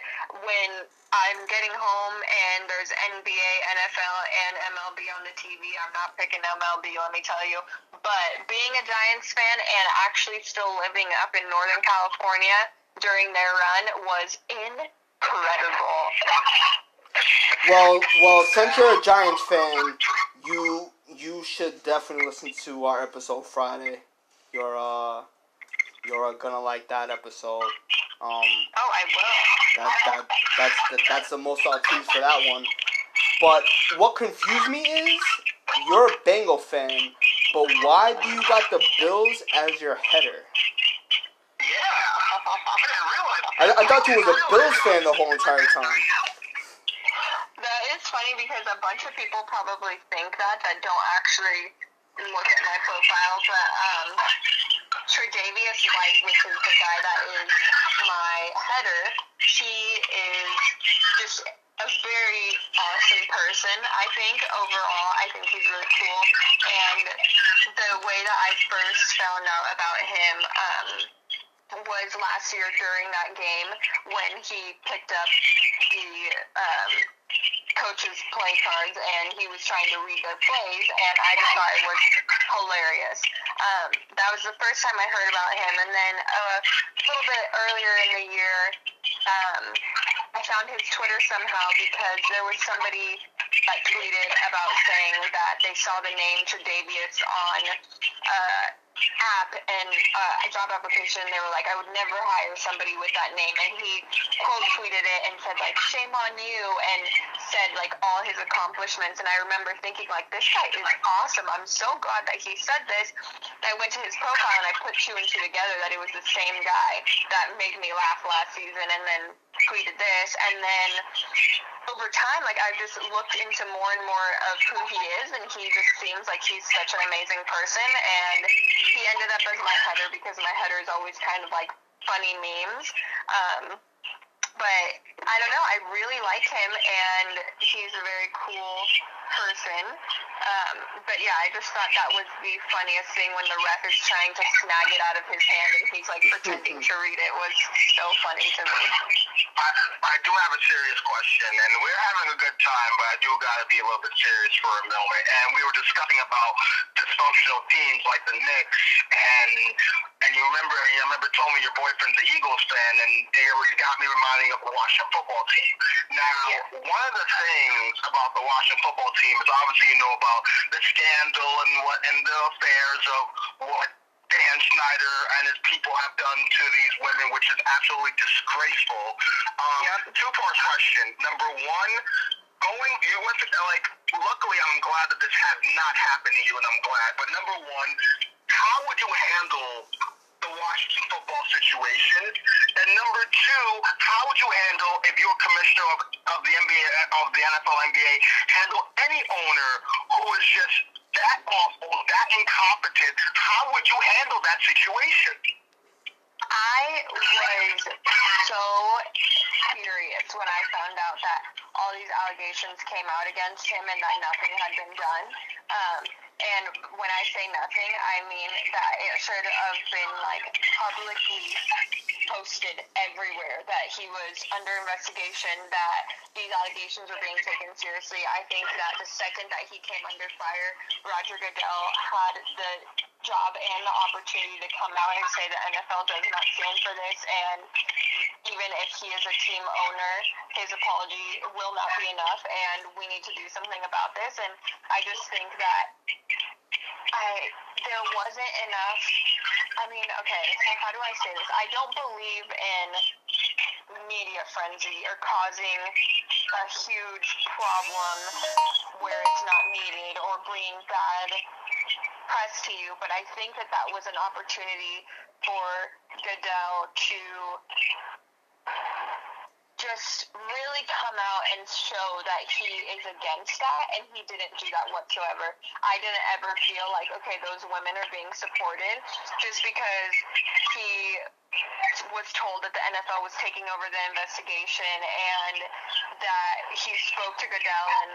when I'm getting home and there's NBA, NFL, and MLB on the TV, I'm not picking MLB. Let me tell you. But being a Giants fan and actually still living up in Northern California during their run was incredible. Well, well, since you're a Giants fan, you you should definitely listen to our episode Friday. You're uh you're gonna like that episode. Um, Oh, I will. that that that's the, that's the most I'll tease for that one. But what confused me is you're a Bengal fan, but why do you got the Bills as your header? I, I thought you was a Bills fan the whole entire time. That is funny because a bunch of people probably think that that don't actually look at my profile, but um, Tre'Davious White, which is the guy that is my header, she is just a very awesome person. I think overall, I think he's really cool, and the way that I first found out about him. Um, was last year during that game when he picked up the um, coach's play cards and he was trying to read their plays, and I just thought it was hilarious. Um, that was the first time I heard about him, and then uh, a little bit earlier in the year, um, I found his Twitter somehow because there was somebody that tweeted about saying that they saw the name Tre'Davious on. Uh, app and uh, a job application they were like I would never hire somebody with that name. And he quote tweeted it and said like shame on you and said like all his accomplishments. And I remember thinking like this guy is awesome. I'm so glad that he said this. And I went to his profile and I put two and two together that it was the same guy that made me laugh last season and then tweeted this. And then over time, like I've just looked into more and more of who he is, and he just seems like he's such an amazing person. And he ended up as my header because my header is always kind of like funny memes. Um, but I don't know, I really like him, and he's a very cool person. Um, but yeah, I just thought that was the funniest thing when the ref is trying to snag it out of his hand and he's like pretending to read it was so funny to me. I, I do have a serious question, and we're having a good time, but I do got to be a little bit serious for a moment. And we were discussing about dysfunctional teams like the Knicks and and you remember, you remember told me your boyfriend's an Eagles fan, and it got me reminding of the Washington football team. Now, yeah. one of the things about the Washington football team is obviously you know about the scandal and what and the affairs of what Dan Snyder and his people have done to these women, which is absolutely disgraceful. Um, yep. Two part question. Number one, going you went to like luckily I'm glad that this has not happened to you and I'm glad. But number one, how would you handle the Washington football situation? And number two, how would you handle if you were commissioner of, of the NBA of the NFL NBA handle any owner who is just that awful, that incompetent? How would you handle that situation? I was so furious when I found out that all these allegations came out against him and that nothing had been done. Um, and when I say nothing, I mean that it should have been like publicly posted everywhere that he was under investigation, that these allegations were being taken seriously. I think that the second that he came under fire, Roger Goodell had the job and the opportunity to come out and say the NFL does not stand for this and even if he is a team owner, his apology will not be enough and we need to do something about this and I just think that I there wasn't enough I mean, okay, so how do I say this? I don't believe in media frenzy or causing a huge problem where it's not needed or bringing bad press to you, but I think that that was an opportunity for Goodell to just really come out and show that he is against that, and he didn't do that whatsoever. I didn't ever feel like, okay, those women are being supported just because he was told that the NFL was taking over the investigation and that he spoke to Goodell and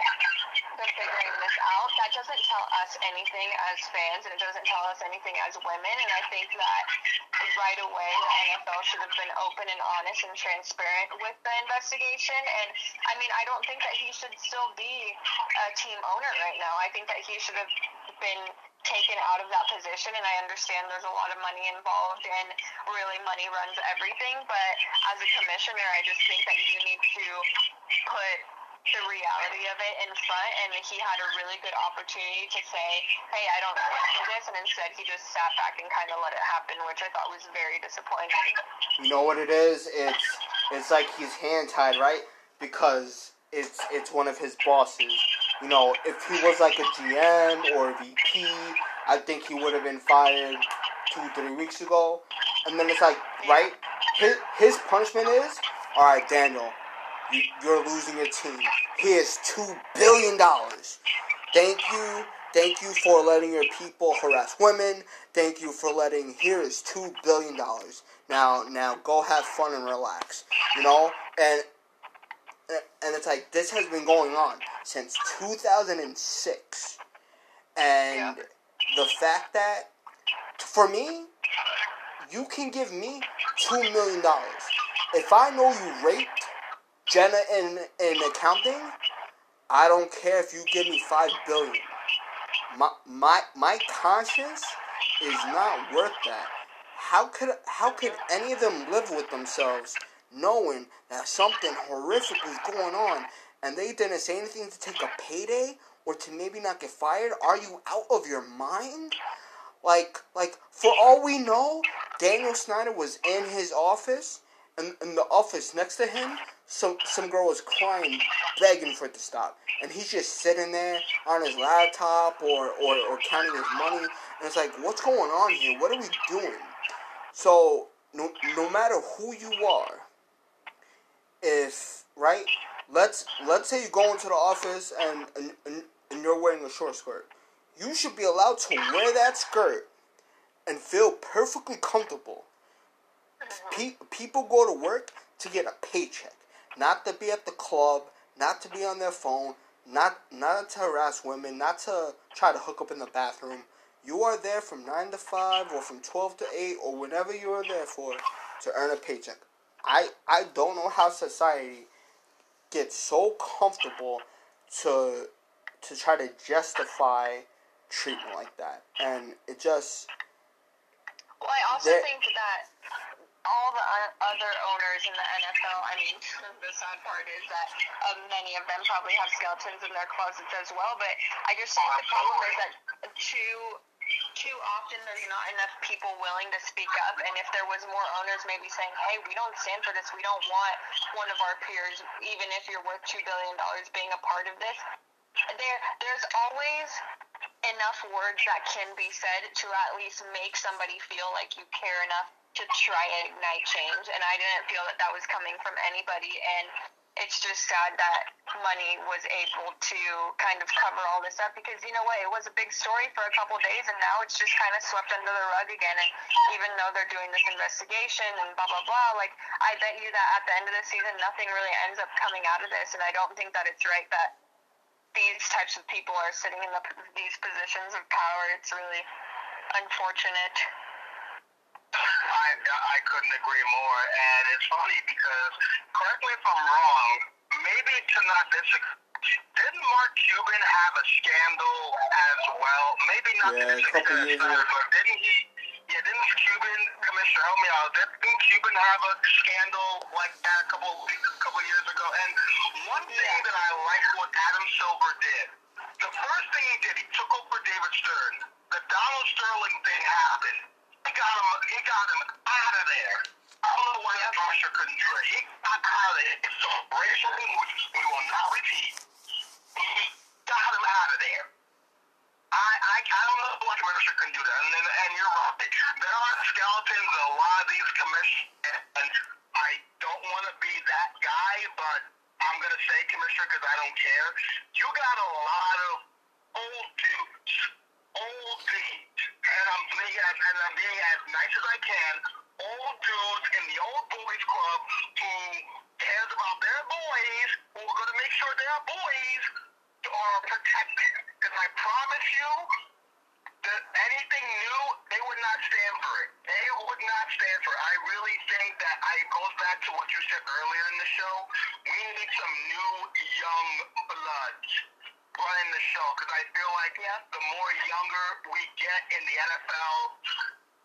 they're figuring this out. That doesn't tell us anything as fans and it doesn't tell us anything as women. And I think that right away the NFL should have been open and honest and transparent with the investigation. And I mean, I don't think that he should still be a team owner right now. I think that he should have been taken out of that position and I understand there's a lot of money involved and really money runs everything but as a commissioner I just think that you need to put the reality of it in front and he had a really good opportunity to say hey I don't do this and instead he just sat back and kind of let it happen which I thought was very disappointing. You know what it is? It's it's like he's hand tied right? Because it's it's one of his bosses you know, if he was like a GM or a VP, I think he would have been fired two, three weeks ago. And then it's like, right? His, his punishment is, all right, Daniel, you, you're losing your team. Here's two billion dollars. Thank you, thank you for letting your people harass women. Thank you for letting. Here is two billion dollars. Now, now go have fun and relax. You know, and and it's like this has been going on since 2006 and yeah. the fact that for me you can give me two million dollars. If i know you raped jenna in in accounting i don't care if you give me five billion. My my my conscience is not worth that. How could how could any of them live with themselves knowing that something horrific was going on and they didn't say anything to take a payday or to maybe not get fired? Are you out of your mind? Like, like for all we know, Daniel Snyder was in his office, and in the office next to him, some some girl was crying, begging for it to stop, and he's just sitting there on his laptop or or, or counting his money, and it's like, what's going on here? What are we doing? So no no matter who you are, if right, let's let's say you go into the office and, and and you're wearing a short skirt. You should be allowed to wear that skirt and feel perfectly comfortable. Pe- people go to work to get a paycheck, not to be at the club, not to be on their phone, not not to harass women, not to try to hook up in the bathroom. You are there from 9 to 5 or from 12 to 8 or whenever you are there for to earn a paycheck. I I don't know how society gets so comfortable to to try to justify treatment like that, and it just Well, I also think that all the other owners in the NFL, I mean, the sad part is that uh, many of them probably have skeletons in their closets as well. But I just think the problem is that too too often there's not enough people willing to speak up. And if there was more owners maybe saying, "Hey, we don't stand for this. We don't want one of our peers, even if you're worth two billion dollars, being a part of this," there there's always enough words that can be said to at least make somebody feel like you care enough to try and ignite change. And I didn't feel that that was coming from anybody. And it's just sad that money was able to kind of cover all this up because you know what, it was a big story for a couple days, and now it's just kind of swept under the rug again. And even though they're doing this investigation and blah blah blah, like I bet you that at the end of the season, nothing really ends up coming out of this. And I don't think that it's right that these types of people are sitting in the, these positions of power. It's really unfortunate. I, I couldn't agree more. And it's funny because, correct me if I'm wrong, maybe to not disagree, didn't Mark Cuban have a scandal as well? Maybe not Yeah, to a couple this years extent, but didn't he? Yeah, didn't Cuban, Commissioner, help me out, didn't Cuban have a scandal like that a couple weeks, couple years ago? And one thing that I like what Adam Silver did, the first thing he did, he took over David Stern. The Donald Sterling thing happened. He got him. He got him out of there. I don't know why that commissioner couldn't do it. He got out of there. It's a racial which we will not repeat. He got him out of there. I, I, I don't know why commissioner couldn't do that. And, and, and you're right. There are skeletons in a lot of these commissioners, and I don't want to be that guy, but I'm going to say commissioner because I don't care. You got a lot of old dudes, old dudes, and I'm being as, and I'm being as nice as I can, old dudes in the old boys club who cares about their boys, who are going to make sure their boys are protected. Because I promise you, that anything new, they would not stand for it. They would not stand for it. I really think that I, it goes back to what you said earlier in the show. We need some new young bloods running the show because I feel like Yeah. the more younger we get in the NFL,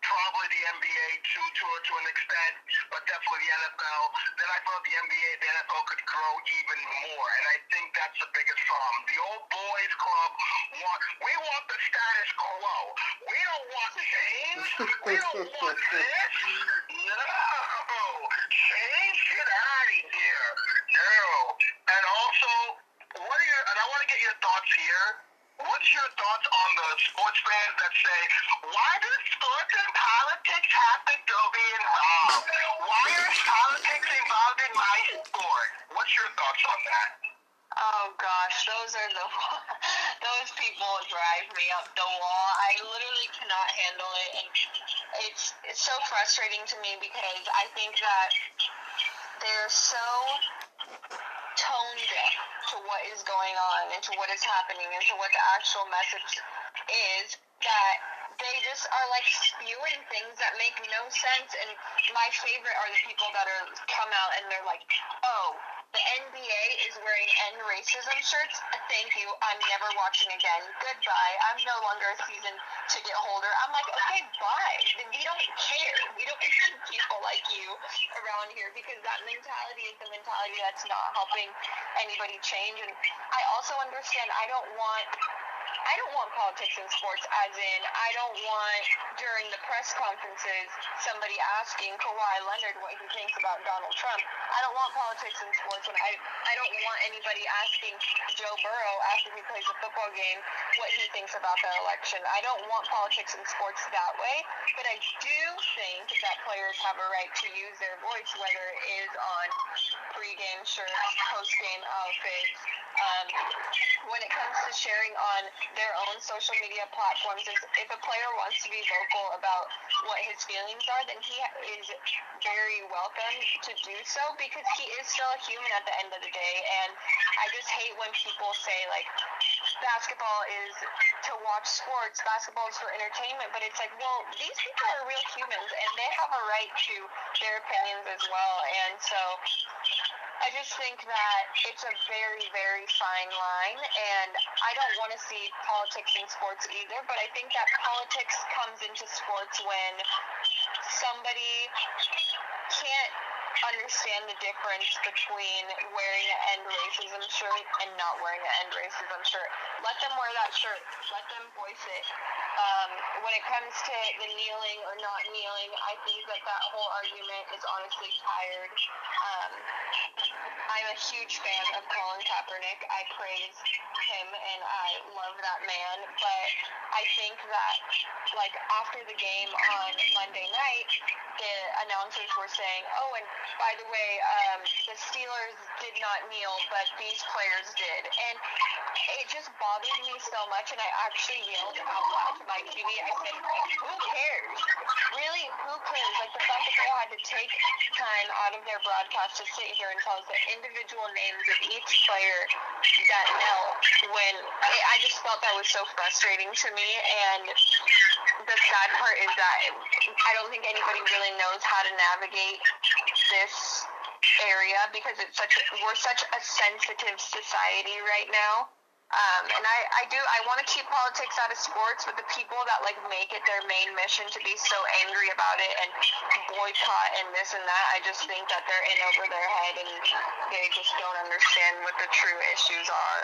probably the NBA to to to an extent, but definitely the NFL. Then I feel the NBA, the NFL could grow even more, and I think that's the biggest problem. The old boys club want we want the status quo. We don't want change. We don't want this. No, change. Get out of here. No. And also, what are your? And I want to get your thoughts here. What's your thoughts on the sports fans that say, why does sports and politics have to go be involved? Why are politics involved in my sport? What's your thoughts on that? Oh gosh, those are the those people drive me up the wall. I literally cannot handle it, and it's it's so frustrating to me because I think that they're so deaf to what is going on into what is happening into what the actual message is that they just are like spewing things that make no sense and my favorite are the people that are come out and they're like oh the NBA is wearing end racism shirts. Thank you. I'm never watching again. Goodbye. I'm no longer a season ticket holder. I'm like, okay, bye. We don't care. We don't need people like you around here because that mentality is the mentality that's not helping anybody change. And I also understand I don't want I don't want politics in sports, as in, I don't want during the press conferences somebody asking Kawhi Leonard what he thinks about Donald Trump. I don't want politics in sports, and I I don't want anybody asking Joe Burrow after he plays a football game what he thinks about the election. I don't want politics in sports that way, but I do think that players have a right to use their voice, whether it is on pregame shirts, postgame outfits. Um, when it comes to sharing on their own social media platforms, if, if a player wants to be vocal about what his feelings are, then he is very welcome to do so because he is still a human at the end of the day. And I just hate when people say, like, basketball is to watch sports, basketball is for entertainment, but it's like, well, these people are real humans and they have a right to their opinions as well. And so I just think that it's a very, very fine line, and I don't want to see politics in sports either, but I think that politics comes into sports when somebody can't understand the difference between wearing an end racism shirt and not wearing an end racism shirt. Let them wear that shirt. Let them voice it. Um, when it comes to the kneeling or not kneeling, I think that that whole argument is honestly tired. Um, I'm a huge fan of Colin Kaepernick. I praise him and I love that man, but I think that like after the game on Monday night, the announcers were saying, "Oh, and by the way, um, the Steelers did not kneel, but these players did," and it just bothered me so much. And I actually yelled out loud to my TV. I said, "Who cares? Really, who cares? Like the fact that they had to take time out of their broadcast to sit here and tell us the individual names of each player that knelt. When I just felt that was so frustrating to me, and the sad part is that I don't think anybody really knows how to navigate this area because it's such we're such a sensitive society right now. Um, and I, I do I want to keep politics out of sports, but the people that like make it their main mission to be so angry about it and boycott and this and that, I just think that they're in over their head and they just don't understand what the true issues are.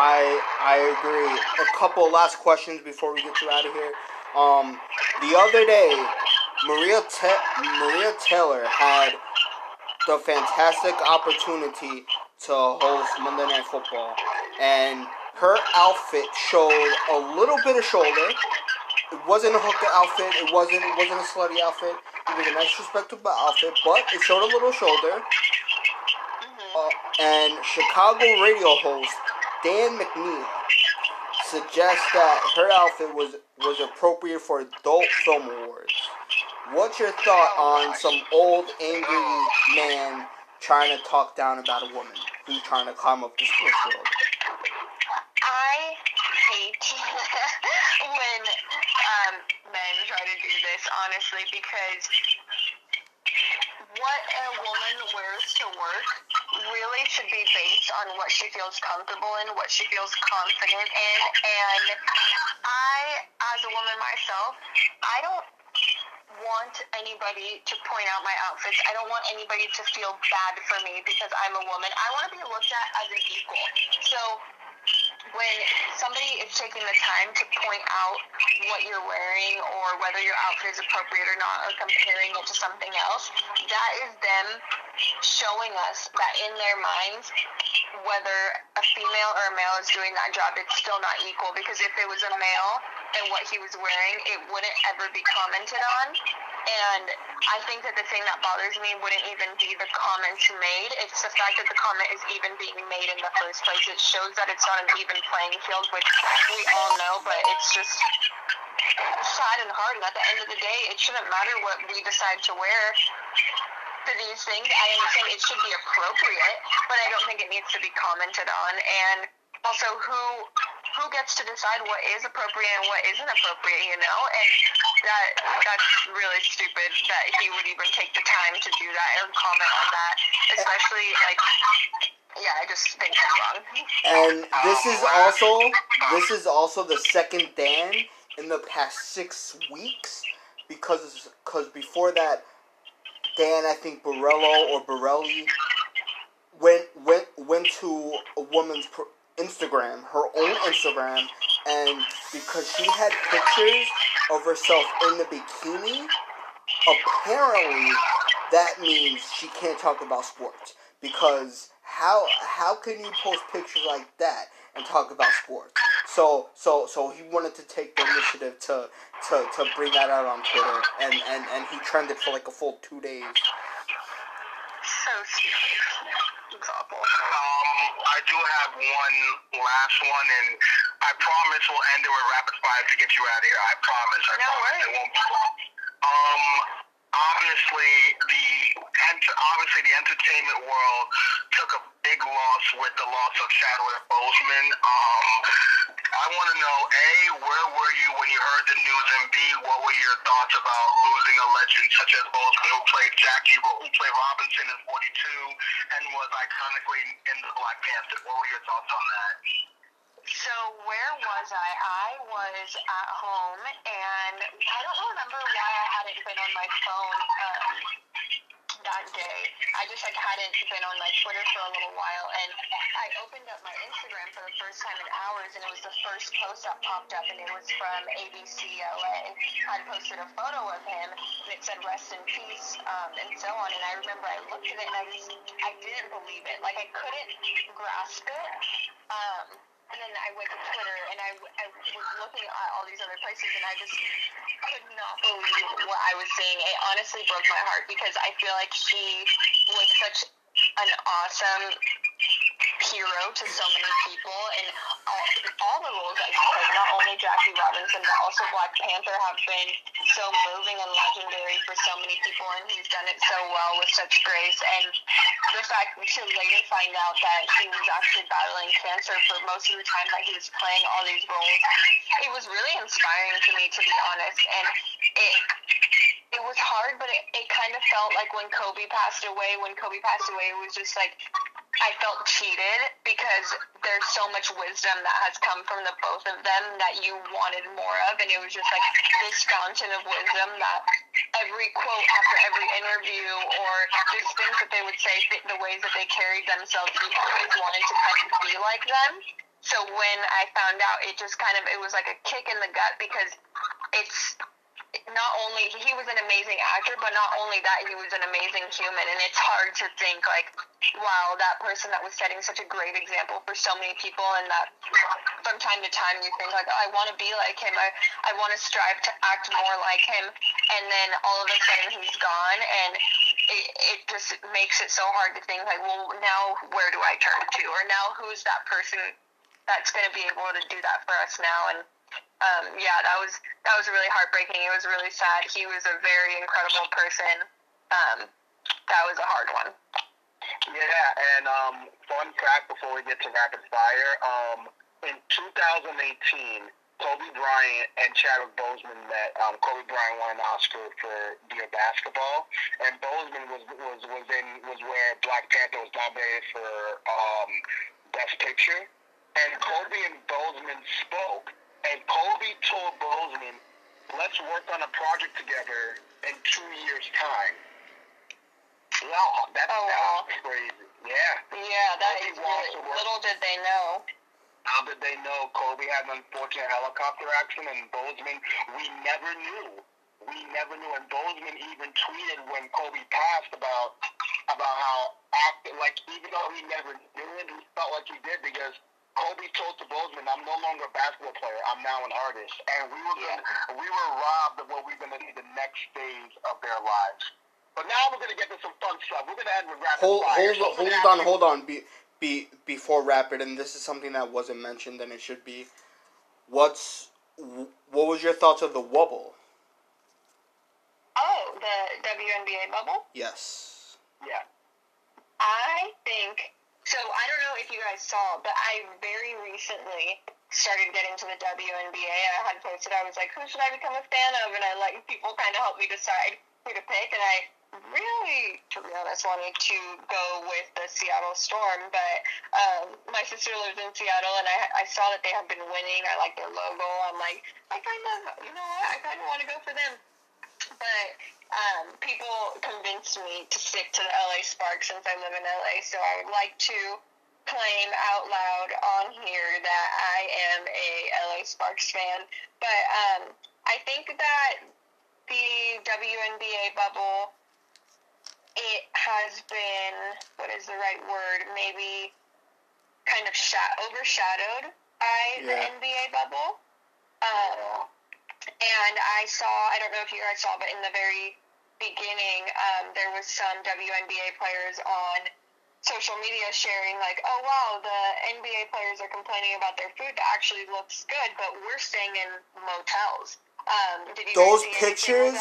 I I agree. A couple last questions before we get you out of here. Um, the other day, Maria Te- Maria Taylor had the fantastic opportunity to host Monday Night Football, and her outfit showed a little bit of shoulder. It wasn't a hooker outfit. It wasn't. It wasn't a slutty outfit. It was a nice, respectable outfit, but it showed a little shoulder. Uh, and Chicago radio host Dan McNeil suggests that her outfit was was appropriate for Adult Film Awards. What's your thought on some old angry man trying to talk down about a woman who's trying to climb up the sports world? I hate when um, men try to do this, honestly, because what a woman wears to work really should be based on what she feels comfortable in, what she feels confident in. And I, as a woman myself, I don't want anybody to point out my outfits. I don't want anybody to feel bad for me because I'm a woman. I want to be looked at as an equal. So when somebody is taking the time to point out what you're wearing or whether your outfit is appropriate or not or comparing it to something else, that is them showing us that in their minds, whether a female or a male is doing that job, it's still not equal. Because if it was a male and what he was wearing, it wouldn't ever be commented on. And I think that the thing that bothers me wouldn't even be the comments made. It's the fact that the comment is even being made in the first place. It shows that it's not an even playing field, which we all know, but it's just sad and hard. And at the end of the day, it shouldn't matter what we decide to wear for these things. I understand it should be appropriate, but I don't think it needs to be commented on. And also, who who gets to decide what is appropriate and what isn't appropriate, you know? And that that's really stupid that he would even take the time to do that and comment on that, especially like. Yeah, I just think that's wrong. And this is also this is also the second Dan in the past six weeks because because before that Dan I think Borello or Borelli went went went to a woman's Instagram, her own Instagram, and because she had pictures of herself in the bikini, apparently that means she can't talk about sports. Because how how can you post pictures like that and talk about sports? So so so he wanted to take the initiative to to, to bring that out on Twitter, and, and, and he trended for like a full two days. So stupid. It's awful. I do have one last one, and I promise we'll end it with rapid fire to get you out of here. I promise. I No promise worries. it won't be long. Um, obviously the ent- obviously the entertainment world took a big loss with the loss of Chadwick Boseman. Um, I want to know A, where were you when you heard the news, and B, what were your thoughts about losing a legend such as Boseman, who played Jackie, who played Robinson in 42, and was iconically in the Black Panther? What were your thoughts on that? So where was I? I was at home, and I don't remember why I hadn't been on my phone um, that day. I just like hadn't been on my Twitter for a little while, and I opened up my Instagram for the first time in hours, and it was the first post that popped up, and it was from ABC LA. I posted a photo of him, and it said "Rest in Peace" um, and so on. And I remember I looked at it, and I just I didn't believe it. Like I couldn't grasp it. Um, and then I went to Twitter and I, I was looking at all these other places and I just could not believe what I was seeing. It honestly broke my heart because I feel like he was such an awesome hero to so many people and all, all the roles that he played, not only Jackie Robinson but also Black Panther have been so moving and legendary for so many people and he's done it so well with such grace. And the fact to later find out that he was actually battling cancer for most of the time that he was playing all these roles, it was really inspiring to me to be honest. And it it was hard, but it, it kind of felt like when Kobe passed away, when Kobe passed away, it was just like I felt cheated because there's so much wisdom that has come from the both of them that you wanted more of, and it was just like this fountain of wisdom that every quote after every interview or just things that they would say, the ways that they carried themselves, you always wanted to kind of be like them. So when I found out, it just kind of it was like a kick in the gut because it's not only he was an amazing actor, but not only that, he was an amazing human. And it's hard to think like, wow, that person that was setting such a great example for so many people, and that from time to time you think like, oh, I want to be like him. I I want to strive to act more like him. And then all of a sudden he's gone, and it, it just makes it so hard to think like, well, now where do I turn to, or now who's that person that's going to be able to do that for us now? And um, yeah, that was that was really heartbreaking. It was really sad. He was a very incredible person. Um, that was a hard one. Yeah, and um, fun fact before we get to rapid fire, um, in 2018, Kobe Bryant and Chadwick Boseman met. Um, Kobe Bryant won an Oscar for Dear Basketball, and Boseman was was was in was where Black Panther was nominated for um, Best Picture, and Kobe and Boseman spoke and Kobe told Boseman, let's work on a project together in two years' time. Wow, that's, oh, wow. that's crazy. Yeah. Yeah, that Kobe is really, little did they know. How did they know Kobe had an unfortunate helicopter accident and Boseman, we never knew. We never knew. And Boseman even tweeted when Kobe passed about about how acting, like even though he never knew it, he felt like he did because Kobe told the Boseman, "I'm no longer a basketball player. I'm now an artist." And we were gonna, we were robbed of what we're going to see the next phase of their lives. But now we're going to get to some fun stuff. We're going to end with rapid hold, fire. Hold, so hold on, hold on. Be, be, before rapid, and this is something that wasn't mentioned, and it should be. What's what was your thoughts of the wubble? Oh, the WNBA bubble. Yes. Yeah. I think so I don't know if you guys saw, but I very recently started getting to the WNBA. I had posted, I was like, who should I become a fan of? And I let people kind of help me decide who to pick. And I really, to be honest, wanted to go with the Seattle Storm. But um, my sister lives in Seattle, and I, I saw that they have been winning. I like their logo. I'm like, I kind of, you know what? I kind of want to go for them. But um, people convinced me to stick to the LA Sparks since I live in LA. So I would like to claim out loud on here that I am a LA Sparks fan. But um, I think that the WNBA bubble, it has been, what is the right word? Maybe kind of sh- overshadowed by yeah. the NBA bubble. Um, and I saw, I don't know if you guys saw, but in the very beginning, um, there was some WNBA players on social media sharing like, oh wow, the NBA players are complaining about their food that actually looks good, but we're staying in motels. Um, those pictures,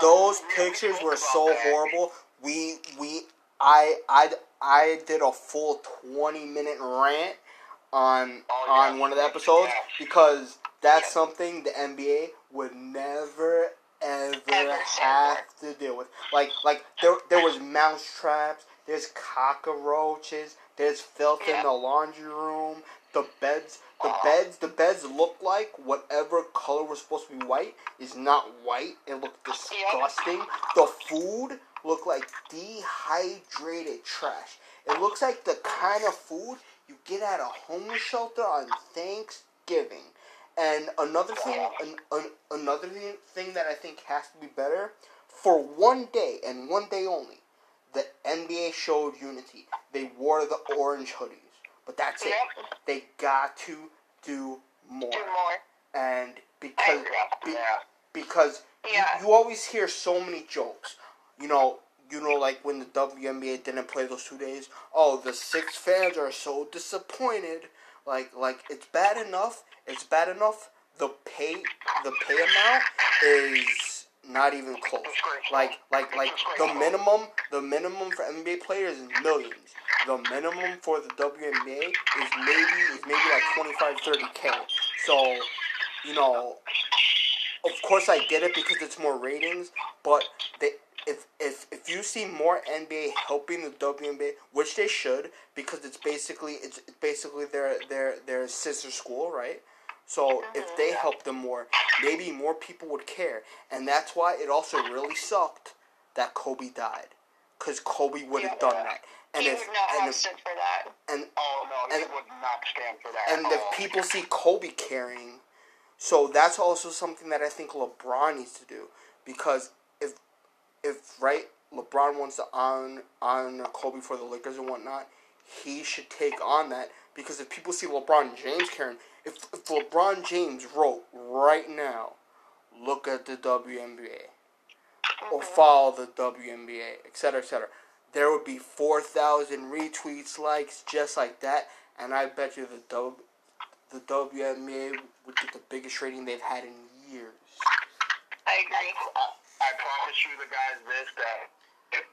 those pictures were so horrible. We we I I I did a full twenty minute rant on oh, yeah. on one of the episodes, because that's Yeah. something the NBA would never ever Ever have to deal with. Like like there there was mouse traps, there's cockroaches, there's filth in the laundry room, the beds the beds the beds look like whatever color was supposed to be white is not white. It looked disgusting. The food looked like dehydrated trash. It looks like the kind of food you get at a homeless shelter on Thanksgiving. And another thing, an, an, another thing, that I think has to be better for one day and one day only, the NBA showed unity. They wore the orange hoodies, but that's it. They got to do more, Do more. and because be- Yeah. because you- you, always hear so many jokes. You know, you know, like when the WNBA didn't play those two days. Oh, the six fans are so disappointed. Like, like it's bad enough. It's bad enough. The pay, the pay amount is not even close. Like, like, like the minimum, the minimum for NBA players is millions. The minimum for the WNBA is maybe is maybe like 25, 30 k. So, you know, of course I get it because it's more ratings, but they, if if if you see more NBA helping the WNBA, which they should, because it's basically it's it's basically their their their sister school, right? So if mm-hmm. they help them more, maybe more people would care, and that's why it also really sucked that Kobe died, because Kobe would have Yeah. done that, and he if would not and have if stood for that. and Oh no, he And- would not stand for that. and at if people see Kobe caring, so that's also something that I think LeBron needs to do because if right LeBron wants to on on Kobe for the Lakers and whatnot, he should take on that because if people see LeBron James caring, if if LeBron James wrote right now, look at the WNBA or mm-hmm. follow the WNBA, etc., etc. There would be four thousand retweets, likes, just like that, and I bet you the W, the WNBA would get the biggest rating they've had in years. I agree. Uh, I, I promise you, the guys, this that if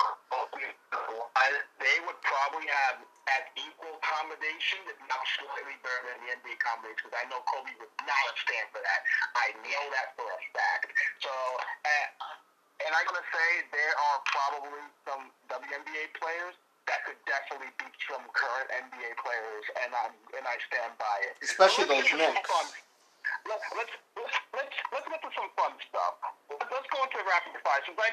they would probably have at equal accommodation, if not slightly better than the NBA combination. Because I know Kobe would not have stand for that. I know that for a fact. So, uh, and I'm gonna say there are probably some WNBA players that could definitely beat some current NBA players, and I'm and I stand by it. Especially those Knicks. Fun- Let's let's let's let's let's get to some fun stuff. Let's, let's go into rapid fire. Since I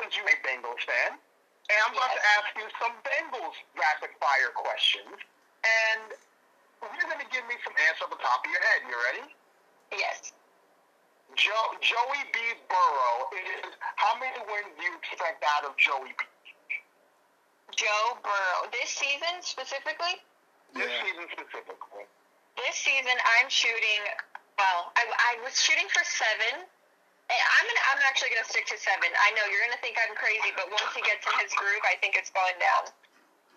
since you're a Bengals fan, and I'm going to Yes. ask you some Bengals rapid fire questions, and you're going to give me some answers off the top of your head. You ready? Yes. Joe, Joey B. Burrow is how many wins do you expect out of Joey B. Joe Burrow. This season specifically, This Yeah. season specifically. this season I'm shooting. Well, I, I was shooting for seven. And I'm gonna, I'm actually gonna stick to seven. I know you're gonna think I'm crazy, but once he gets in his groove, I think it's going down.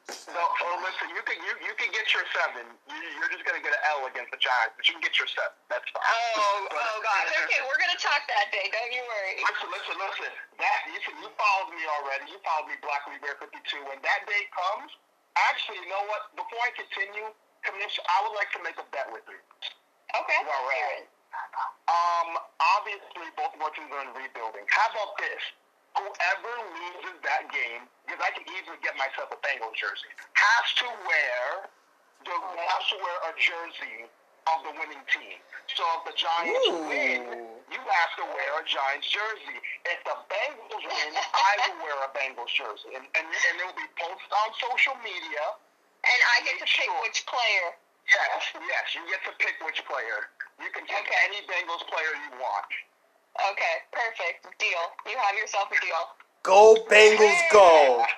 No, oh, listen, you can you, you can get your seven. You, you're just going to get an L against the Giants, but you can get your seven. That's fine. Oh, oh gosh. Okay, we're gonna talk that day. Don't you worry. Listen, listen, listen. That you, can, you followed me already. You followed me, Black Bear 52. When that day comes, actually, you know what? Before I continue, Commissioner, I would like to make a bet with you. Okay. Well, right. Um, obviously, both of our teams are in rebuilding. How about this? Whoever loses that game, because I can easily get myself a Bengals jersey, has to wear the has to wear a jersey of the winning team. So if the Giants Ooh. win, you have to wear a Giants jersey. If the Bengals win, I will wear a Bengals jersey, and and, and it will be posted on social media. And I get to pick Sure. which player. Yes, yes, you get to pick which player. You can pick Okay. any Bengals player you want. Okay, perfect. Deal. You have yourself a deal. Go Bengals, go!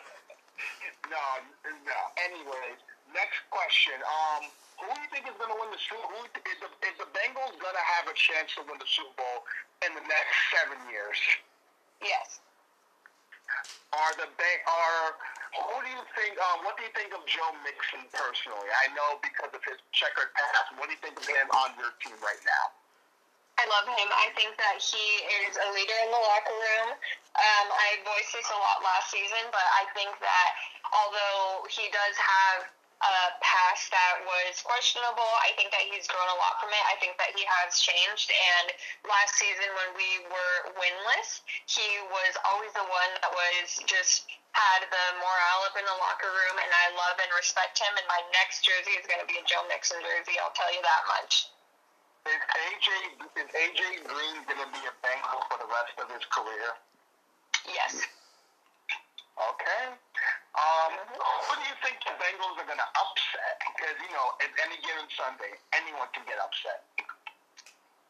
No, no. Anyways, next question. Um, who do you think is going to win the Super Bowl? Who, is, the, is the Bengals going to have a chance to win the Super Bowl in the next seven years? Yes. Are the Bang are who do you think? Um, what do you think of Joe Mixon personally? I know because of his checkered past. What do you think of him on your team right now? I love him. I think that he is a leader in the locker room. Um, I voiced this a lot last season, but I think that although he does have a pass that was questionable. I think that he's grown a lot from it. I think that he has changed. And last season, when we were winless, he was always the one that was just had the morale up in the locker room. And I love and respect him. And my next jersey is going to be a Joe Mixon jersey. I'll tell you that much. Is AJ is AJ Green going to be a Bengal for the rest of his career? Yes. Okay. Um, who do you think the Bengals are going to upset? Because, you know, at any given Sunday, anyone can get upset.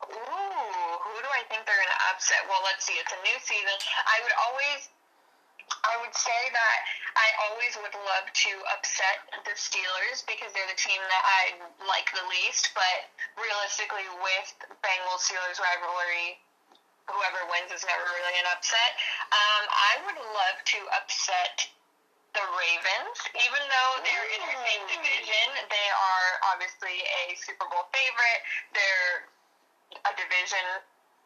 Ooh, who do I think they're going to upset? Well, let's see. It's a new season. I would always, I would say that I always would love to upset the Steelers because they're the team that I like the least. But realistically, with Bengals Steelers rivalry, whoever wins is never really an upset. Um, I would love to upset the Ravens, even though they're in the same division. They are obviously a Super Bowl favorite. They're a division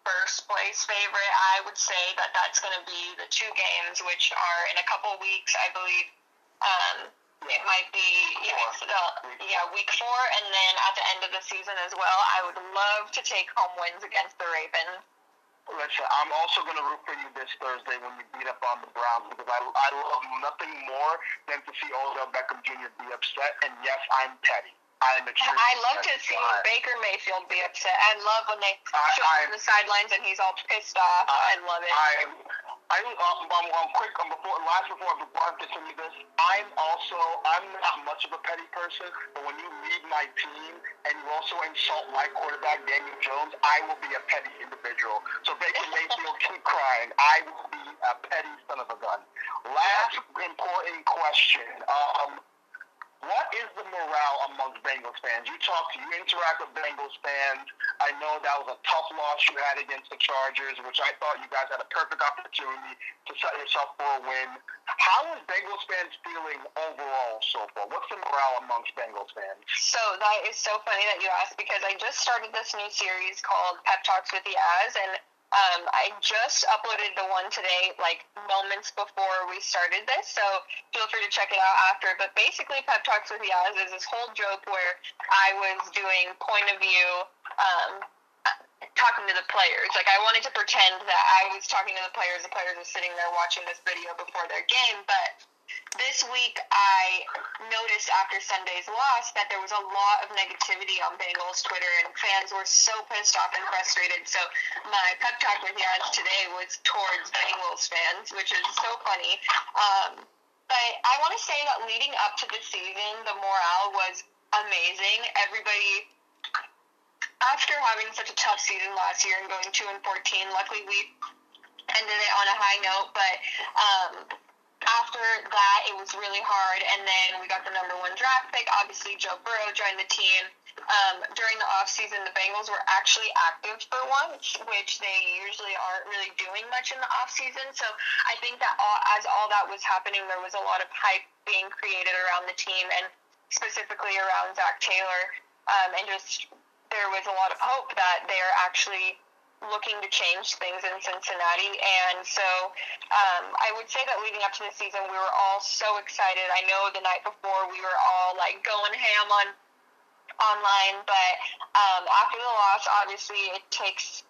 first place favorite. I would say that that's going to be the two games, which are in a couple weeks, I believe. Um, it might be yeah, yeah, week four, and then at the end of the season as well. I would love to take home wins against the Ravens. Listen, I'm also going to root for you this Thursday when you beat up on the Browns because I, I love nothing more than to see Odell Beckham Jr. be upset. And yes, I'm petty. I'm extremely I love to see I- Baker Mayfield be upset. I love when they I- show him the sidelines and he's all pissed off. I love it. I, I, um, um, um, quick, um, before, last before, I continue this, I'm also, I'm not much of a petty person, but when you lead my team and you also insult my quarterback, Daniel Jones, I will be a petty individual. So Baker Mayfield, keep crying. I will be a petty son of a gun. Last important question. Um, what is the morale amongst Bengals fans? You talk you interact with Bengals fans. I know that was a tough loss you had against the Chargers, which I thought you guys had a perfect opportunity to set yourself for a win. How is Bengals fans feeling overall so far? What's the morale amongst Bengals fans? So that is so funny that you asked because I just started this new series called Pep Talks with Yaz, and um, I just uploaded the one today, like moments before we started this. So feel free to check it out after. But basically, Pep Talks with Yaz is this whole joke where I was doing point of view. Um, talking to the players. Like I wanted to pretend that I was talking to the players. The players were sitting there watching this video before their game, but this week I noticed after Sunday's loss that there was a lot of negativity on Bengals Twitter and fans were so pissed off and frustrated. So my pep talk with guys today was towards Bengals fans, which is so funny. Um, but I want to say that leading up to the season, the morale was amazing. Everybody after having such a tough season last year and going two and fourteen, luckily we ended it on a high note. But um, after that, it was really hard, and then we got the number one draft pick. Obviously, Joe Burrow joined the team. Um, during the off season, the Bengals were actually active for once, which they usually aren't really doing much in the off season. So I think that all, as all that was happening, there was a lot of hype being created around the team, and specifically around Zac Taylor, um, and just there was a lot of hope that they're actually looking to change things in Cincinnati. And so um, I would say that leading up to the season, we were all so excited. I know the night before we were all like going ham on online, but um, after the loss, obviously it takes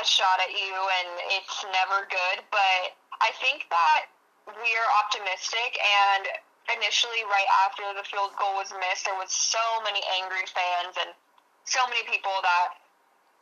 a shot at you, and it's never good. But I think that we are optimistic and. Initially, right after the field goal was missed, there was so many angry fans and so many people that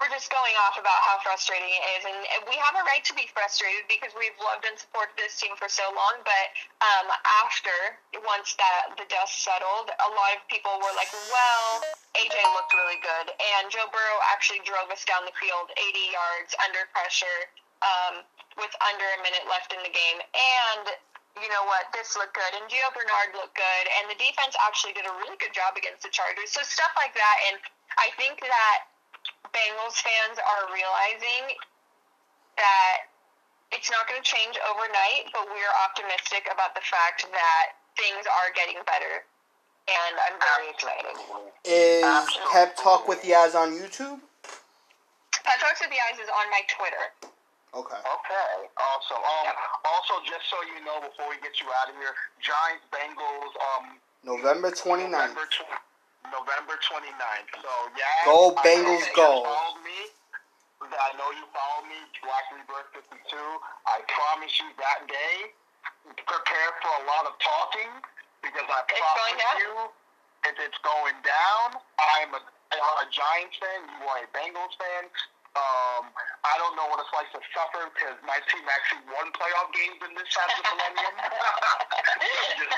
we're just going off about how frustrating it is, and we have a right to be frustrated because we've loved and supported this team for so long. But um, after, once that the dust settled, a lot of people were like, "Well, AJ looked really good, and Joe Burrow actually drove us down the field 80 yards under pressure um, with under a minute left in the game, and." You know what? This looked good, and Gio Bernard looked good, and the defense actually did a really good job against the Chargers. So stuff like that, and I think that Bengals fans are realizing that it's not going to change overnight, but we're optimistic about the fact that things are getting better. And I'm very excited. Is Absolutely. Pep Talk with the Eyes on YouTube? Pep Talks with the Eyes is on my Twitter. Okay. Okay, awesome. Um, Yep. Also, just so you know, before we get you out of here, Giants Bengals. Um, November 29th. November, tw- November 29th. So, yeah. Go I know Bengals, you go. followed me. I know you follow me, Black Rebirth 52. I promise you that day, prepare for a lot of talking because I It's promise you if it's going down. I'm a, I'm a Giants fan. You are a Bengals fan. Um, I don't know what it's like to suffer because my team actually won playoff games in this half of the millennium. Just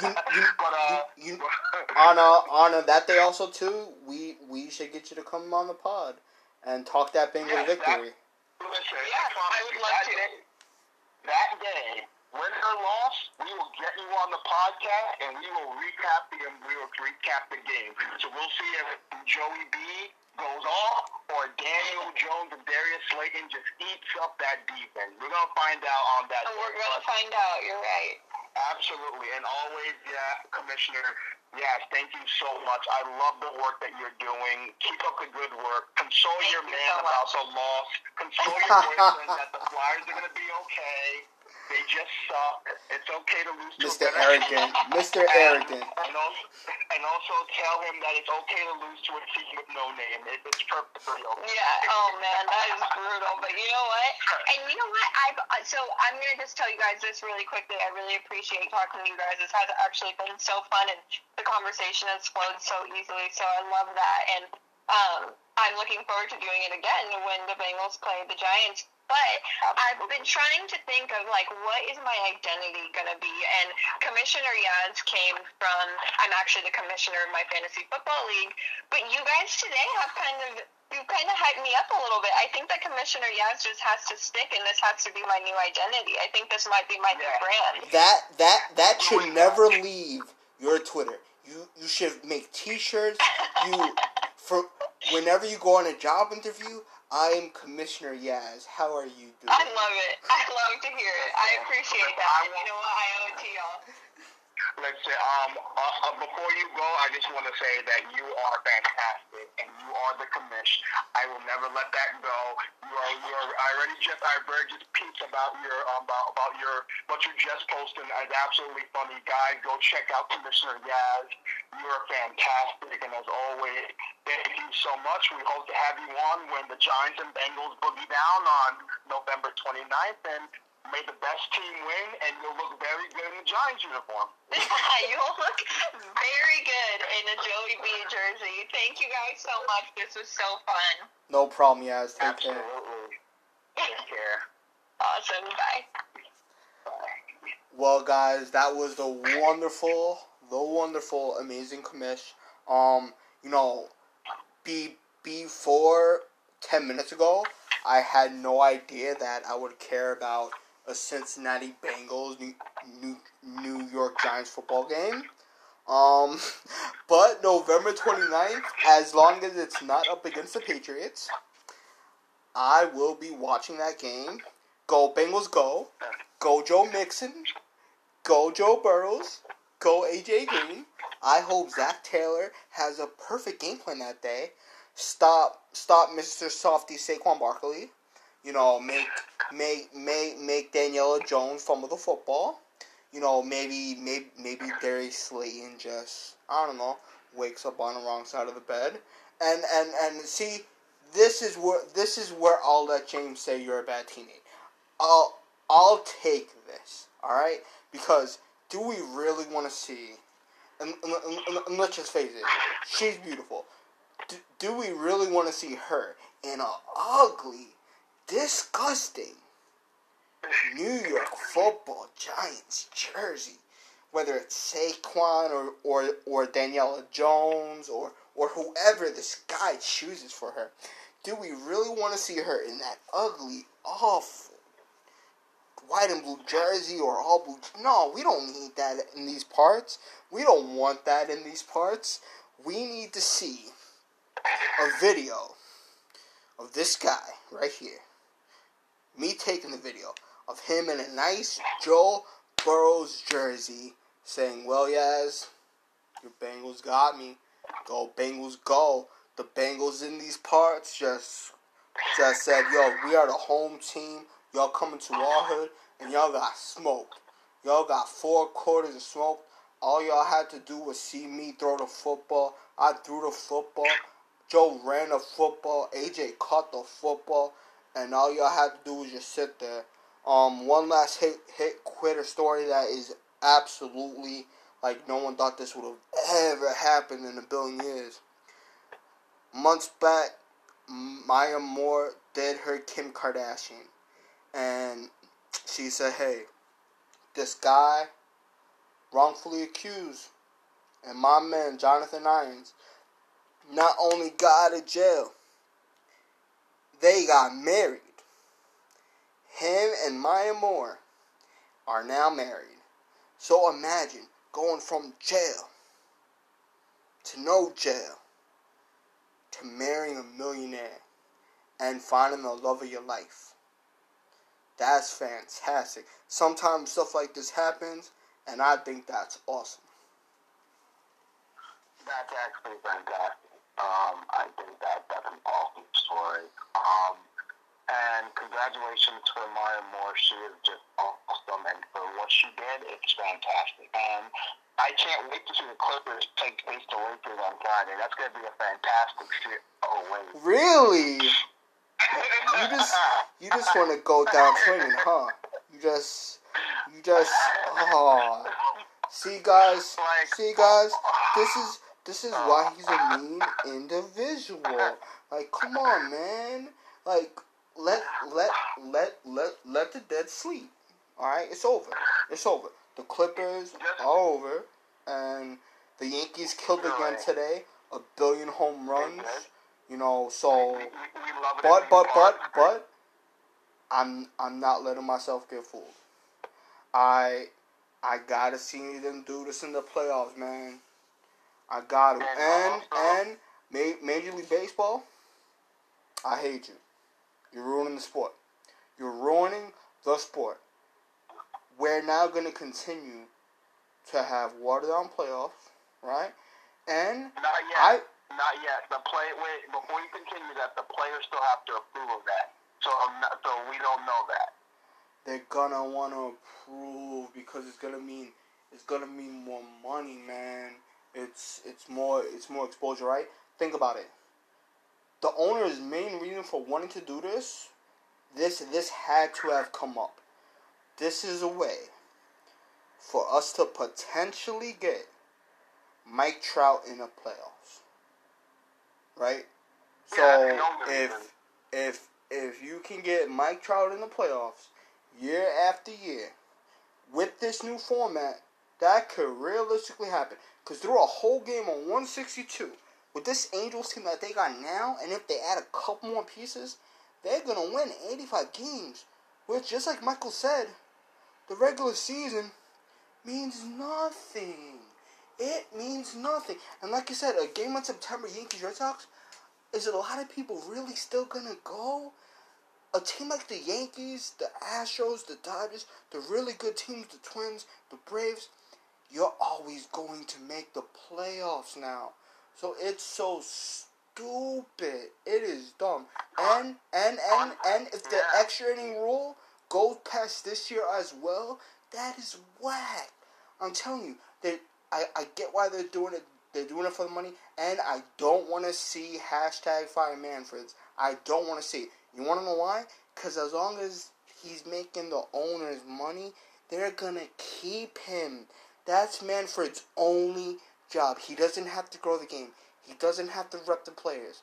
saying. but uh, You- you- on a on a that day also too, we we should get you to come on the pod and talk that Bengals Yes, that- victory. Listen, Yeah, promise I would you, love to. That day, win or loss, we will get you on the podcast and we will recap the we will recap the game. So we'll see if Joey B goes off or Daniel Jones and Darius Slayton just eats up that defense. We're gonna find out on that. And we're gonna find out. You're right. Absolutely, and always, yeah, Commissioner. Yes, thank you so much. I love the work that you're doing. Keep up the good work. Console Thank your you man so about the loss. Console your boyfriend that the Flyers are going to be okay. They just suck. It's okay to lose to a Mr. better Arrogant. team. Mr. And- Arrogant. And also, and also tell him that it's okay to lose to a team with no name. It, it's perfectly okay. Yeah. Oh man, that is brutal. But you know what? And you know what? I've uh, so I'm gonna just tell you guys this really quickly. I really appreciate talking to you guys. This has actually been so fun, and the conversation has flowed so easily. So I love that, and um, I'm looking forward to doing it again when the Bengals play the Giants. But I've been trying to think of like what is my identity gonna be, and Commissioner Yaz came from. I'm actually the commissioner of my fantasy football league, but you guys today have kind of you kind of hyped me up a little bit. I think that Commissioner Yaz just has to stick, and this has to be my new identity. I think this might be my new brand. That that that should never leave your Twitter. You you should make T-shirts. You for whenever you go on a job interview. I'm Commissioner Yaz. How are you doing? I love it. I love to hear it. I appreciate that. You know what? I owe it to y'all. Let's say, um, uh, uh, before you go, I just want to say that you are fantastic and you are the commish. I will never let that go. You are, you are. I already just, I read just peeps about your, um, about, about your, what you just posted. It's absolutely funny, guys. Go check out Commissioner Yaz. You are fantastic, and as always, thank you so much. We hope to have you on when the Giants and Bengals boogie down on November 29th, and may the best team win, and you'll look very good in the Giants uniform. You'll look very good in a Joey B jersey. Thank you guys so much. This was so fun. No problem, Yaz. Take care. Absolutely. Take care. Awesome. Bye. Bye. Well, guys, that was the wonderful, the wonderful, amazing commish. Um, you know, be before ten minutes ago, I had no idea that I would care about a Cincinnati Bengals New New, New York Giants football game. Um, but November 29th, as long as it's not up against the Patriots, I will be watching that game. Go Bengals, go! Go Joe Mixon. Go Joe Burrows. Go AJ Green. I hope Zac Taylor has a perfect game plan that day. Stop stop Mr. Softy Saquon Barkley. You know, make make make make Daniel Jones fumble the football. You know, maybe maybe maybe Darius Slayton just I don't know, wakes up on the wrong side of the bed. And and and see this is where this is where I'll let James say you're a bad teammate. I'll I'll take this, all right? Because do we really want to see? And, and, and, and let's just face it, she's beautiful. Do, do we really want to see her in a ugly, disgusting New York Football Giants jersey? Whether it's Saquon or or or Daniel Jones or or whoever this guy chooses for her, do we really want to see her in that ugly, awful white and blue jersey or all blue? No, we don't need that in these parts. We don't want that in these parts. We need to see a video of this guy right here. Me taking the video of him in a nice Joe Burrows jersey saying, Well, yes, your Bengals got me. Go Bengals go. The Bengals in these parts just just said, Yo, we are the home team. Y'all coming to our hood and y'all got smoked. Y'all got four quarters of smoke. all y'all had to do was see me throw the football. I threw the football. Joe ran the football. AJ caught the football, and all y'all had to do was just sit there. Um, one last hit hit quitter story that is absolutely like no one thought this would have ever happened in a billion years. Months back, Maya Moore did her Kim Kardashian, and she said, "Hey, this guy wrongfully accused, and my man Jonathan Irons not only got out of jail, they got married. Him and Maya Moore are now married. So imagine going from jail to no jail to marrying a millionaire and finding the love of your life. That's fantastic. Sometimes stuff like this happens, and I think that's awesome. That's actually fantastic. Um, I think that that's an awesome story. Um, and congratulations to Maya Moore. She is just awesome, and for what she did, it's fantastic. And I can't wait to see the Clippers take face to Lakers on Friday. That's going to be a fantastic shit. Oh wait. Really? you just you just want to go down swinging, huh? You just you just oh. See guys, see guys, this is this is why he's a mean individual. Like, come on, man. Like, let let let let let the dead sleep. All right, it's over. It's over. The Clippers are over, and the Yankees killed again today. A billion home runs. You know, so but but but but I'm I'm not letting myself get fooled. I I gotta see them do this in the playoffs, man. I got to. And uh, and uh, uh. Major League Baseball, I hate you. You're ruining the sport. You're ruining the sport. We're now going to continue to have watered down playoffs, right? And not yet. I, not yet. The play. Wait, before you continue that, the players still have to approve of that. So um, I'm not, so we don't know that. They're gonna want to approve because it's gonna mean it's gonna mean more money, man. It's it's more it's more exposure, right? Think about it. The owner's main reason for wanting to do this, this this had to have come up. This is a way for us to potentially get Mike Trout in the playoffs. Right? So if if if you can get Mike Trout in the playoffs year after year with this new format, that could realistically happen. Because through a whole game on 162, with this Angels team that they got now, and if they add a couple more pieces, they're going to win 85 games. Which, just like Michael said, the regular season means nothing. It means nothing. And like you said, a game on September, Yankees Red Sox, is it a lot of people really still going to go? A team like the Yankees, the Astros, the Dodgers, the really good teams, the Twins, the Braves, you're always going to make the playoffs now. So it's so stupid. It is dumb. And and and and if the extra inning rule goes past this year as well, that is whack. I'm telling you, that I, I get why they're doing it. They're doing it for the money, and I don't want to see hashtag fire Manfred's. I don't want to see it. You want to know why? Because as long as he's making the owners money, they're gonna keep him. That's Manfred's only job. He doesn't have to grow the game. He doesn't have to rep the players.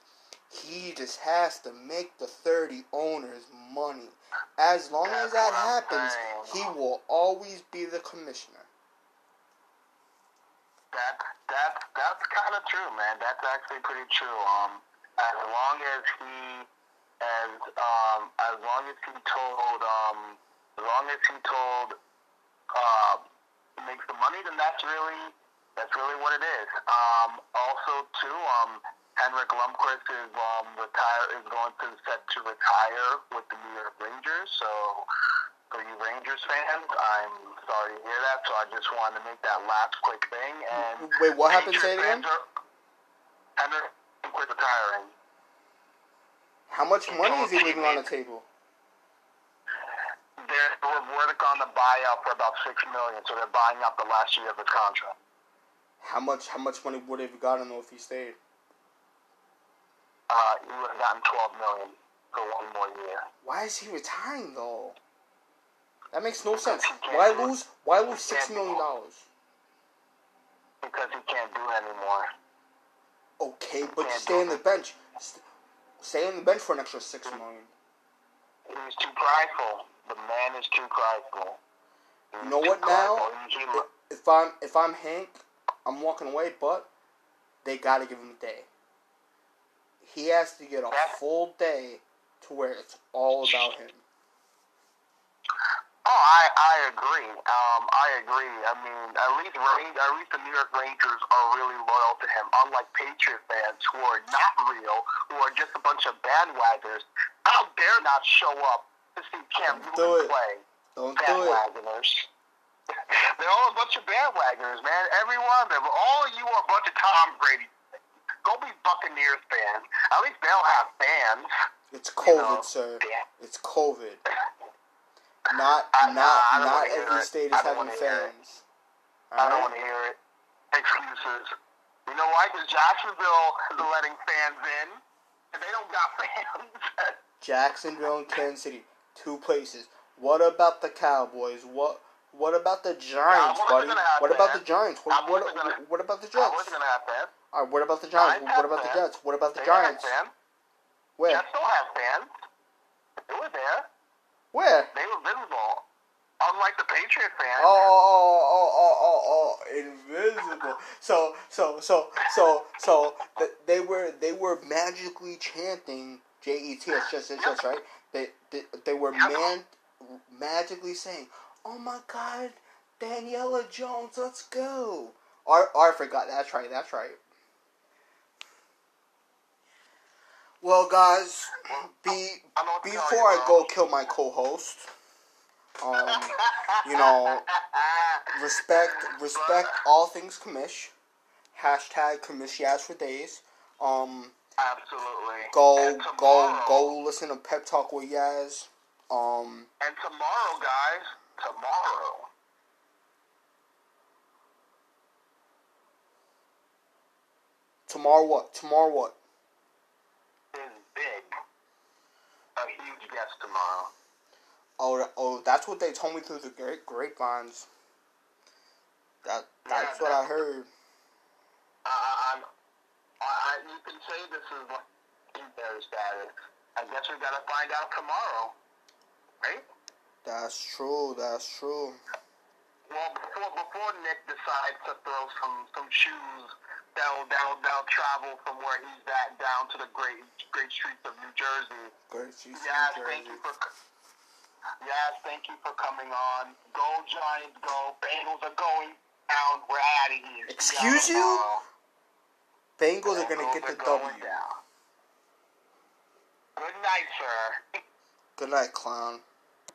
He just has to make the 30 owners money. As long as that happens, he will always be the commissioner. That that that's kind of true, man. That's actually pretty true. Um, as long as he, as um, as long as he told, um, as long as he told, uh, makes the money, then that's really that's really what it is. Um, also, too, um, Henrik Lundqvist is um, retire is going to set to retire with the New York Rangers. So, for you Rangers fans, I'm sorry to hear that. So I just wanted to make that last quick thing. And wait, what happened? Say it again. Henrik Lundqvist retiring. How much money is he leaving on the table? They're, we're working on the buyout for about six million, so they're buying out the last year of his contract. How much? How much money would have gotten though if he stayed? Uh, he would have gotten twelve million for one more year. Why is he retiring though? That makes no sense. Why lose? Why lose six million dollars? Because he can't do it anymore. Okay, but you stay on the bench. Stay on the bench for an extra six million. He's too prideful. The man is too prideful. You know what now? prideful. He- he- If I'm if I'm Hank, I'm walking away. But they gotta give him a day. He has to get a full day to where it's all about him. Oh, I, I agree. Um, I agree. I mean, at least at least the New York Rangers are really loyal to him, unlike Patriot fans who are not real, who are just a bunch of bandwagoners. How dare not show up see Don't do it. play? Don't do it. They're all a bunch of bandwagoners, man. Every one of them. All of you are a bunch of Tom Brady. Go be Buccaneers fans. At least they'll have fans. It's You COVID, know, sir. yeah. It's COVID. Not I- not don't not every state is having wanna hear it. fans. I don't want to hear it. Excuses. You know why? Because Jacksonville is letting fans in, and they don't got fans. Jacksonville and Kansas City, two places. What about the Cowboys? What what about the Giants, buddy? are gonna have What about the. Giants? What what, what about the Jets? wasn't gonna have fans. All right, what about the Giants? What about the. Jets? What about the Giants? Where? Jets still have fans. They were there. Where? They were visible. Unlike the Patriot fans. Oh, oh, oh, oh, oh, oh, invisible. So, so, so, so, so, th- they were, they were magically chanting J E T S, just, just, just, right? They, they, they were man, magically saying, "Oh my God, Daniel Jones, let's go." Or, or I forgot. That's right. That's right. Well, guys, be I know what to tell before I go kill my co-host, um, you know, respect respect all things commish. Hashtag commish for days. Um, Absolutely. go And go go listen to Pep Talk with Yaz. Um, And tomorrow, guys, tomorrow, tomorrow what? Tomorrow what? is big. A huge guest tomorrow. Oh, oh, that's what they told me through the great grapevines. That that's Yeah, what I heard. I, I, I'm, I, I, you can say this is like their status. I guess we gotta find out tomorrow, right? That's true. That's true. Well, before before Nick decides to throw some some shoes, that'll that'll that'll travel from where he's at down to the great great streets of New Jersey. Great she's Yes, New thank you for. Yes, thank you for coming on. Go Giants, go! Bengals are going down. We're out of here. Excuse you? tomorrow. Bengals are gonna get the going W. down. Good night, sir. Good night, clown.